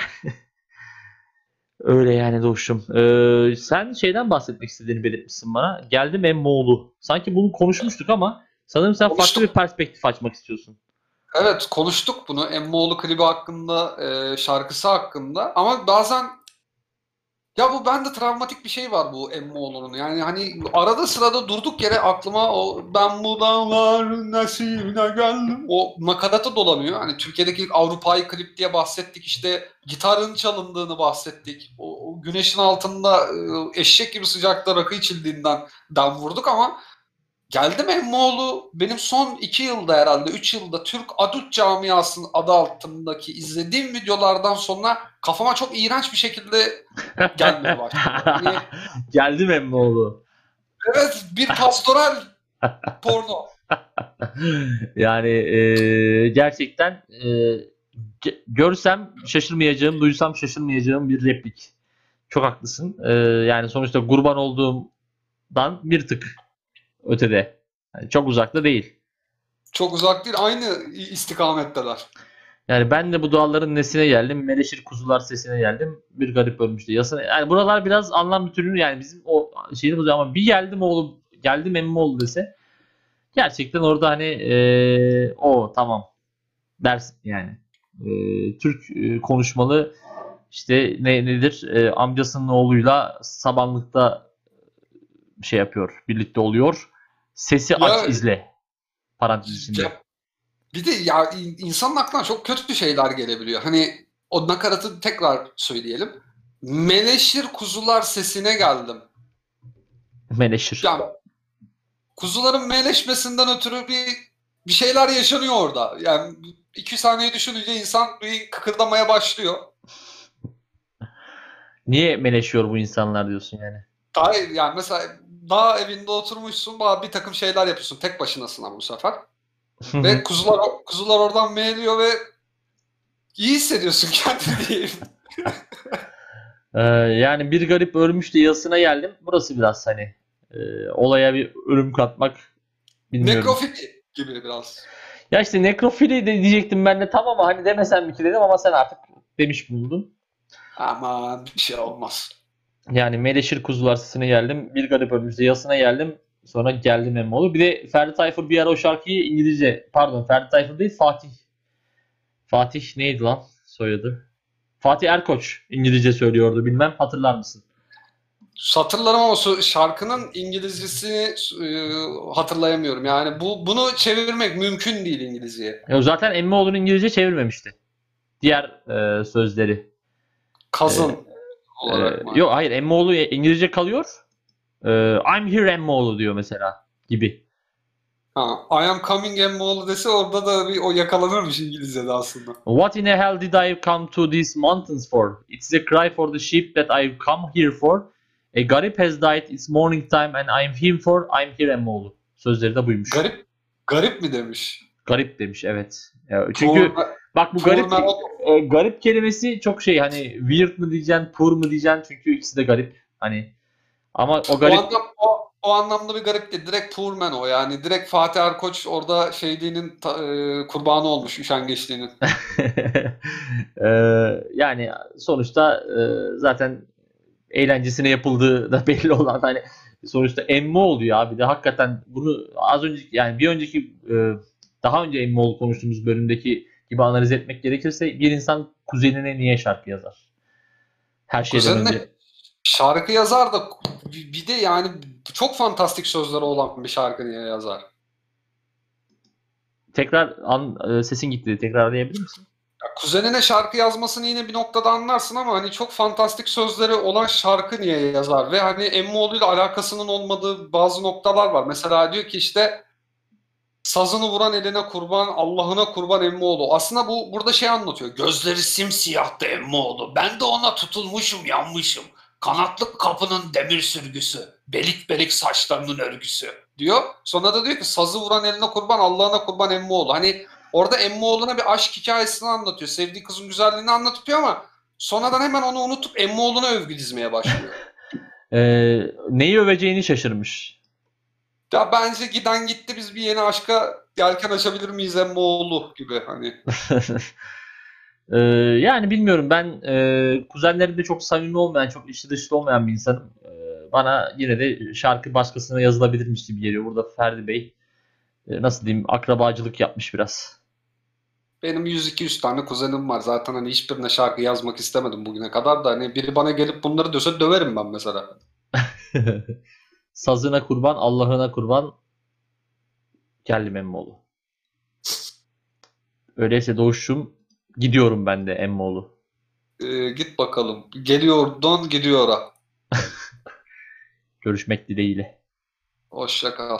Öyle yani Doğuş'um. Ee, sen şeyden bahsetmek istediğini belirtmişsin bana. Geldim Emmoğlu. Sanki bunu konuşmuştuk ama sanırım sen farklı Konuştuk. bir perspektif açmak istiyorsun. Evet konuştuk bunu Emmoğlu klibi hakkında, e, şarkısı hakkında ama bazen ya bu bende travmatik bir şey var bu Emmoğlu'nun. Yani hani arada sırada durduk yere aklıma o ben bu dağların nesine geldim. O nakaratı dolanıyor. Hani Türkiye'deki Avrupa'yı klip diye bahsettik. işte gitarın çalındığını bahsettik. O, o güneşin altında e, eşek gibi sıcakta rakı içildiğinden den vurduk ama Geldim Emmoğlu benim son iki yılda herhalde üç yılda Türk Adult Camiası'nın adı altındaki izlediğim videolardan sonra kafama çok iğrenç bir şekilde gelmeye başladı. [LAUGHS] Yani, Geldim Emmoğlu. evet bir pastoral [LAUGHS] porno. yani e, gerçekten e, görsem şaşırmayacağım, duysam şaşırmayacağım bir replik. Çok haklısın. E, yani sonuçta kurban olduğumdan bir tık ötede. Yani çok uzakta değil. Çok uzak değil. Aynı istikametteler. Yani ben de bu duaların nesine geldim. Meleşir kuzular sesine geldim. Bir garip ölmüştü. Yasına, yani buralar biraz anlam bütünlüğü yani bizim o şeyini bozuyor ama bir geldim oğlum geldim emmi oldu dese gerçekten orada hani eee, o tamam ders yani. Eee, Türk e, konuşmalı işte ne nedir E, amcasının oğluyla sabanlıkta şey yapıyor birlikte oluyor. Sesi Ya- aç izle. Parantez içinde. Ya, bir de ya in- insanın aklına çok kötü şeyler gelebiliyor. Hani o nakaratı tekrar söyleyelim. Meleşir kuzular sesine geldim. Meleşir. Ya kuzuların meleşmesinden ötürü bir bir şeyler yaşanıyor orada. Yani iki saniye düşününce insan bir kıkırdamaya başlıyor. Niye meleşiyor bu insanlar diyorsun yani? Daha yani mesela dağ evinde oturmuşsun, daha bir takım şeyler yapıyorsun. Tek başınasın ama bu sefer. Ve kuzular kuzular oradan meyliyor ve iyi hissediyorsun [LAUGHS] kendini diyeyim. Ee, yani bir garip ölmüş de yasına geldim. Burası biraz hani e, olaya bir ölüm katmak bilmiyorum. Nekrofili gibi biraz. ya işte nekrofili de diyecektim ben de tam ama hani demesem mi ki dedim ama sen artık demiş bulundun. Aman bir şey olmaz. Yani Meleşir kuzular geldim. Bir garip ölmüş yasına geldim. Sonra geldim Emmoğlu. Bir de Ferdi Tayfur bir ara o şarkıyı İngilizce pardon Ferdi Tayfur değil Fatih. Fatih neydi lan soyadı? Fatih Erkoç İngilizce söylüyordu bilmem hatırlar mısın? Hatırlarım ama şarkının İngilizcesini e, hatırlayamıyorum. Yani bu bunu çevirmek mümkün değil İngilizceye. Ya zaten Emmoğlu'nu İngilizce çevirmemişti. Diğer e, sözleri. Kazın Ee, olarak Ee, yok hayır Emmoğlu İngilizce kalıyor. Ee, I'm here Emmoğlu diyor mesela gibi. Ha, I am coming Emmoğlu dese orada da bir o yakalanırmış İngilizce'de aslında. What in the hell did I come to these mountains for? It's a cry for the sheep that I've come here for. A garip has died, it's morning time and I'm him for, I'm here Emmoğlu. Sözleri de buymuş. Garip garip mi demiş? Garip demiş evet. Ya, çünkü Poor- bak bu garip e, garip kelimesi çok şey hani weird mı diyeceksin, poor mu diyeceksin çünkü ikisi de garip. Hani ama o o, garip anlam, o, o anlamda bir garip değil. Direkt poor man o yani. Direkt Fatih Erkoç orada şeyliğinin ta- e, kurbanı olmuş üşengeçliğinin. Eee, [LAUGHS] yani sonuçta eee, zaten eğlencesine yapıldığı da belli olan hani sonuçta emme oluyor abi de hakikaten bunu az önceki yani bir önceki eee, daha önce Emmoğlu konuştuğumuz bölümdeki gibi analiz etmek gerekirse bir insan kuzenine niye şarkı yazar? Her şeyden Kuzenine önce. şarkı yazar da bir de yani çok fantastik sözleri olan bir şarkı niye yazar? Tekrar an, eee, sesin gitti. Tekrarlayabilir misin? Ya kuzenine şarkı yazmasını yine bir noktada anlarsın ama hani çok fantastik sözleri olan şarkı niye yazar? Ve hani Emmoğlu'yla alakasının olmadığı bazı noktalar var. Mesela diyor ki işte sazını vuran eline kurban, Allah'ına kurban Emmoğlu. Aslında bu burada şey anlatıyor. Gözleri simsiyahtı Emmoğlu. Ben de ona tutulmuşum, yanmışım. Kanatlı kapının demir sürgüsü, belik belik saçlarının örgüsü diyor. Sonra da diyor ki sazı vuran eline kurban, Allah'ına kurban Emmoğlu. Hani Orada Emmoğlu'na bir aşk hikayesini anlatıyor. Sevdiği kızın güzelliğini anlatıyor ama sonradan hemen onu unutup Emmoğlu'na övgü dizmeye başlıyor. Eee, [LAUGHS] neyi öveceğini şaşırmış. Ya bence giden gitti biz bir yeni aşka yelken açabilir miyiz Emmoğlu gibi hani. [LAUGHS] Ee, yani bilmiyorum ben e, kuzenlerimde çok samimi olmayan, çok içli dışlı olmayan bir insanım. Ee, bana yine de şarkı başkasına yazılabilirmiş gibi geliyor. Burada Ferdi Bey e, nasıl diyeyim akrabacılık yapmış biraz. Benim 100-200 tane kuzenim var. Zaten hani hiçbirine şarkı yazmak istemedim bugüne kadar da hani biri bana gelip bunları diyorsa döverim ben mesela. [LAUGHS] Sazına kurban, Allah'ına kurban. Geldim Emmoğlu. Öyleyse Doğuş'um gidiyorum ben de Emmoğlu. Ee, git bakalım. Geliyordan gidiyor. [LAUGHS] Görüşmek dileğiyle. Hoşça kal.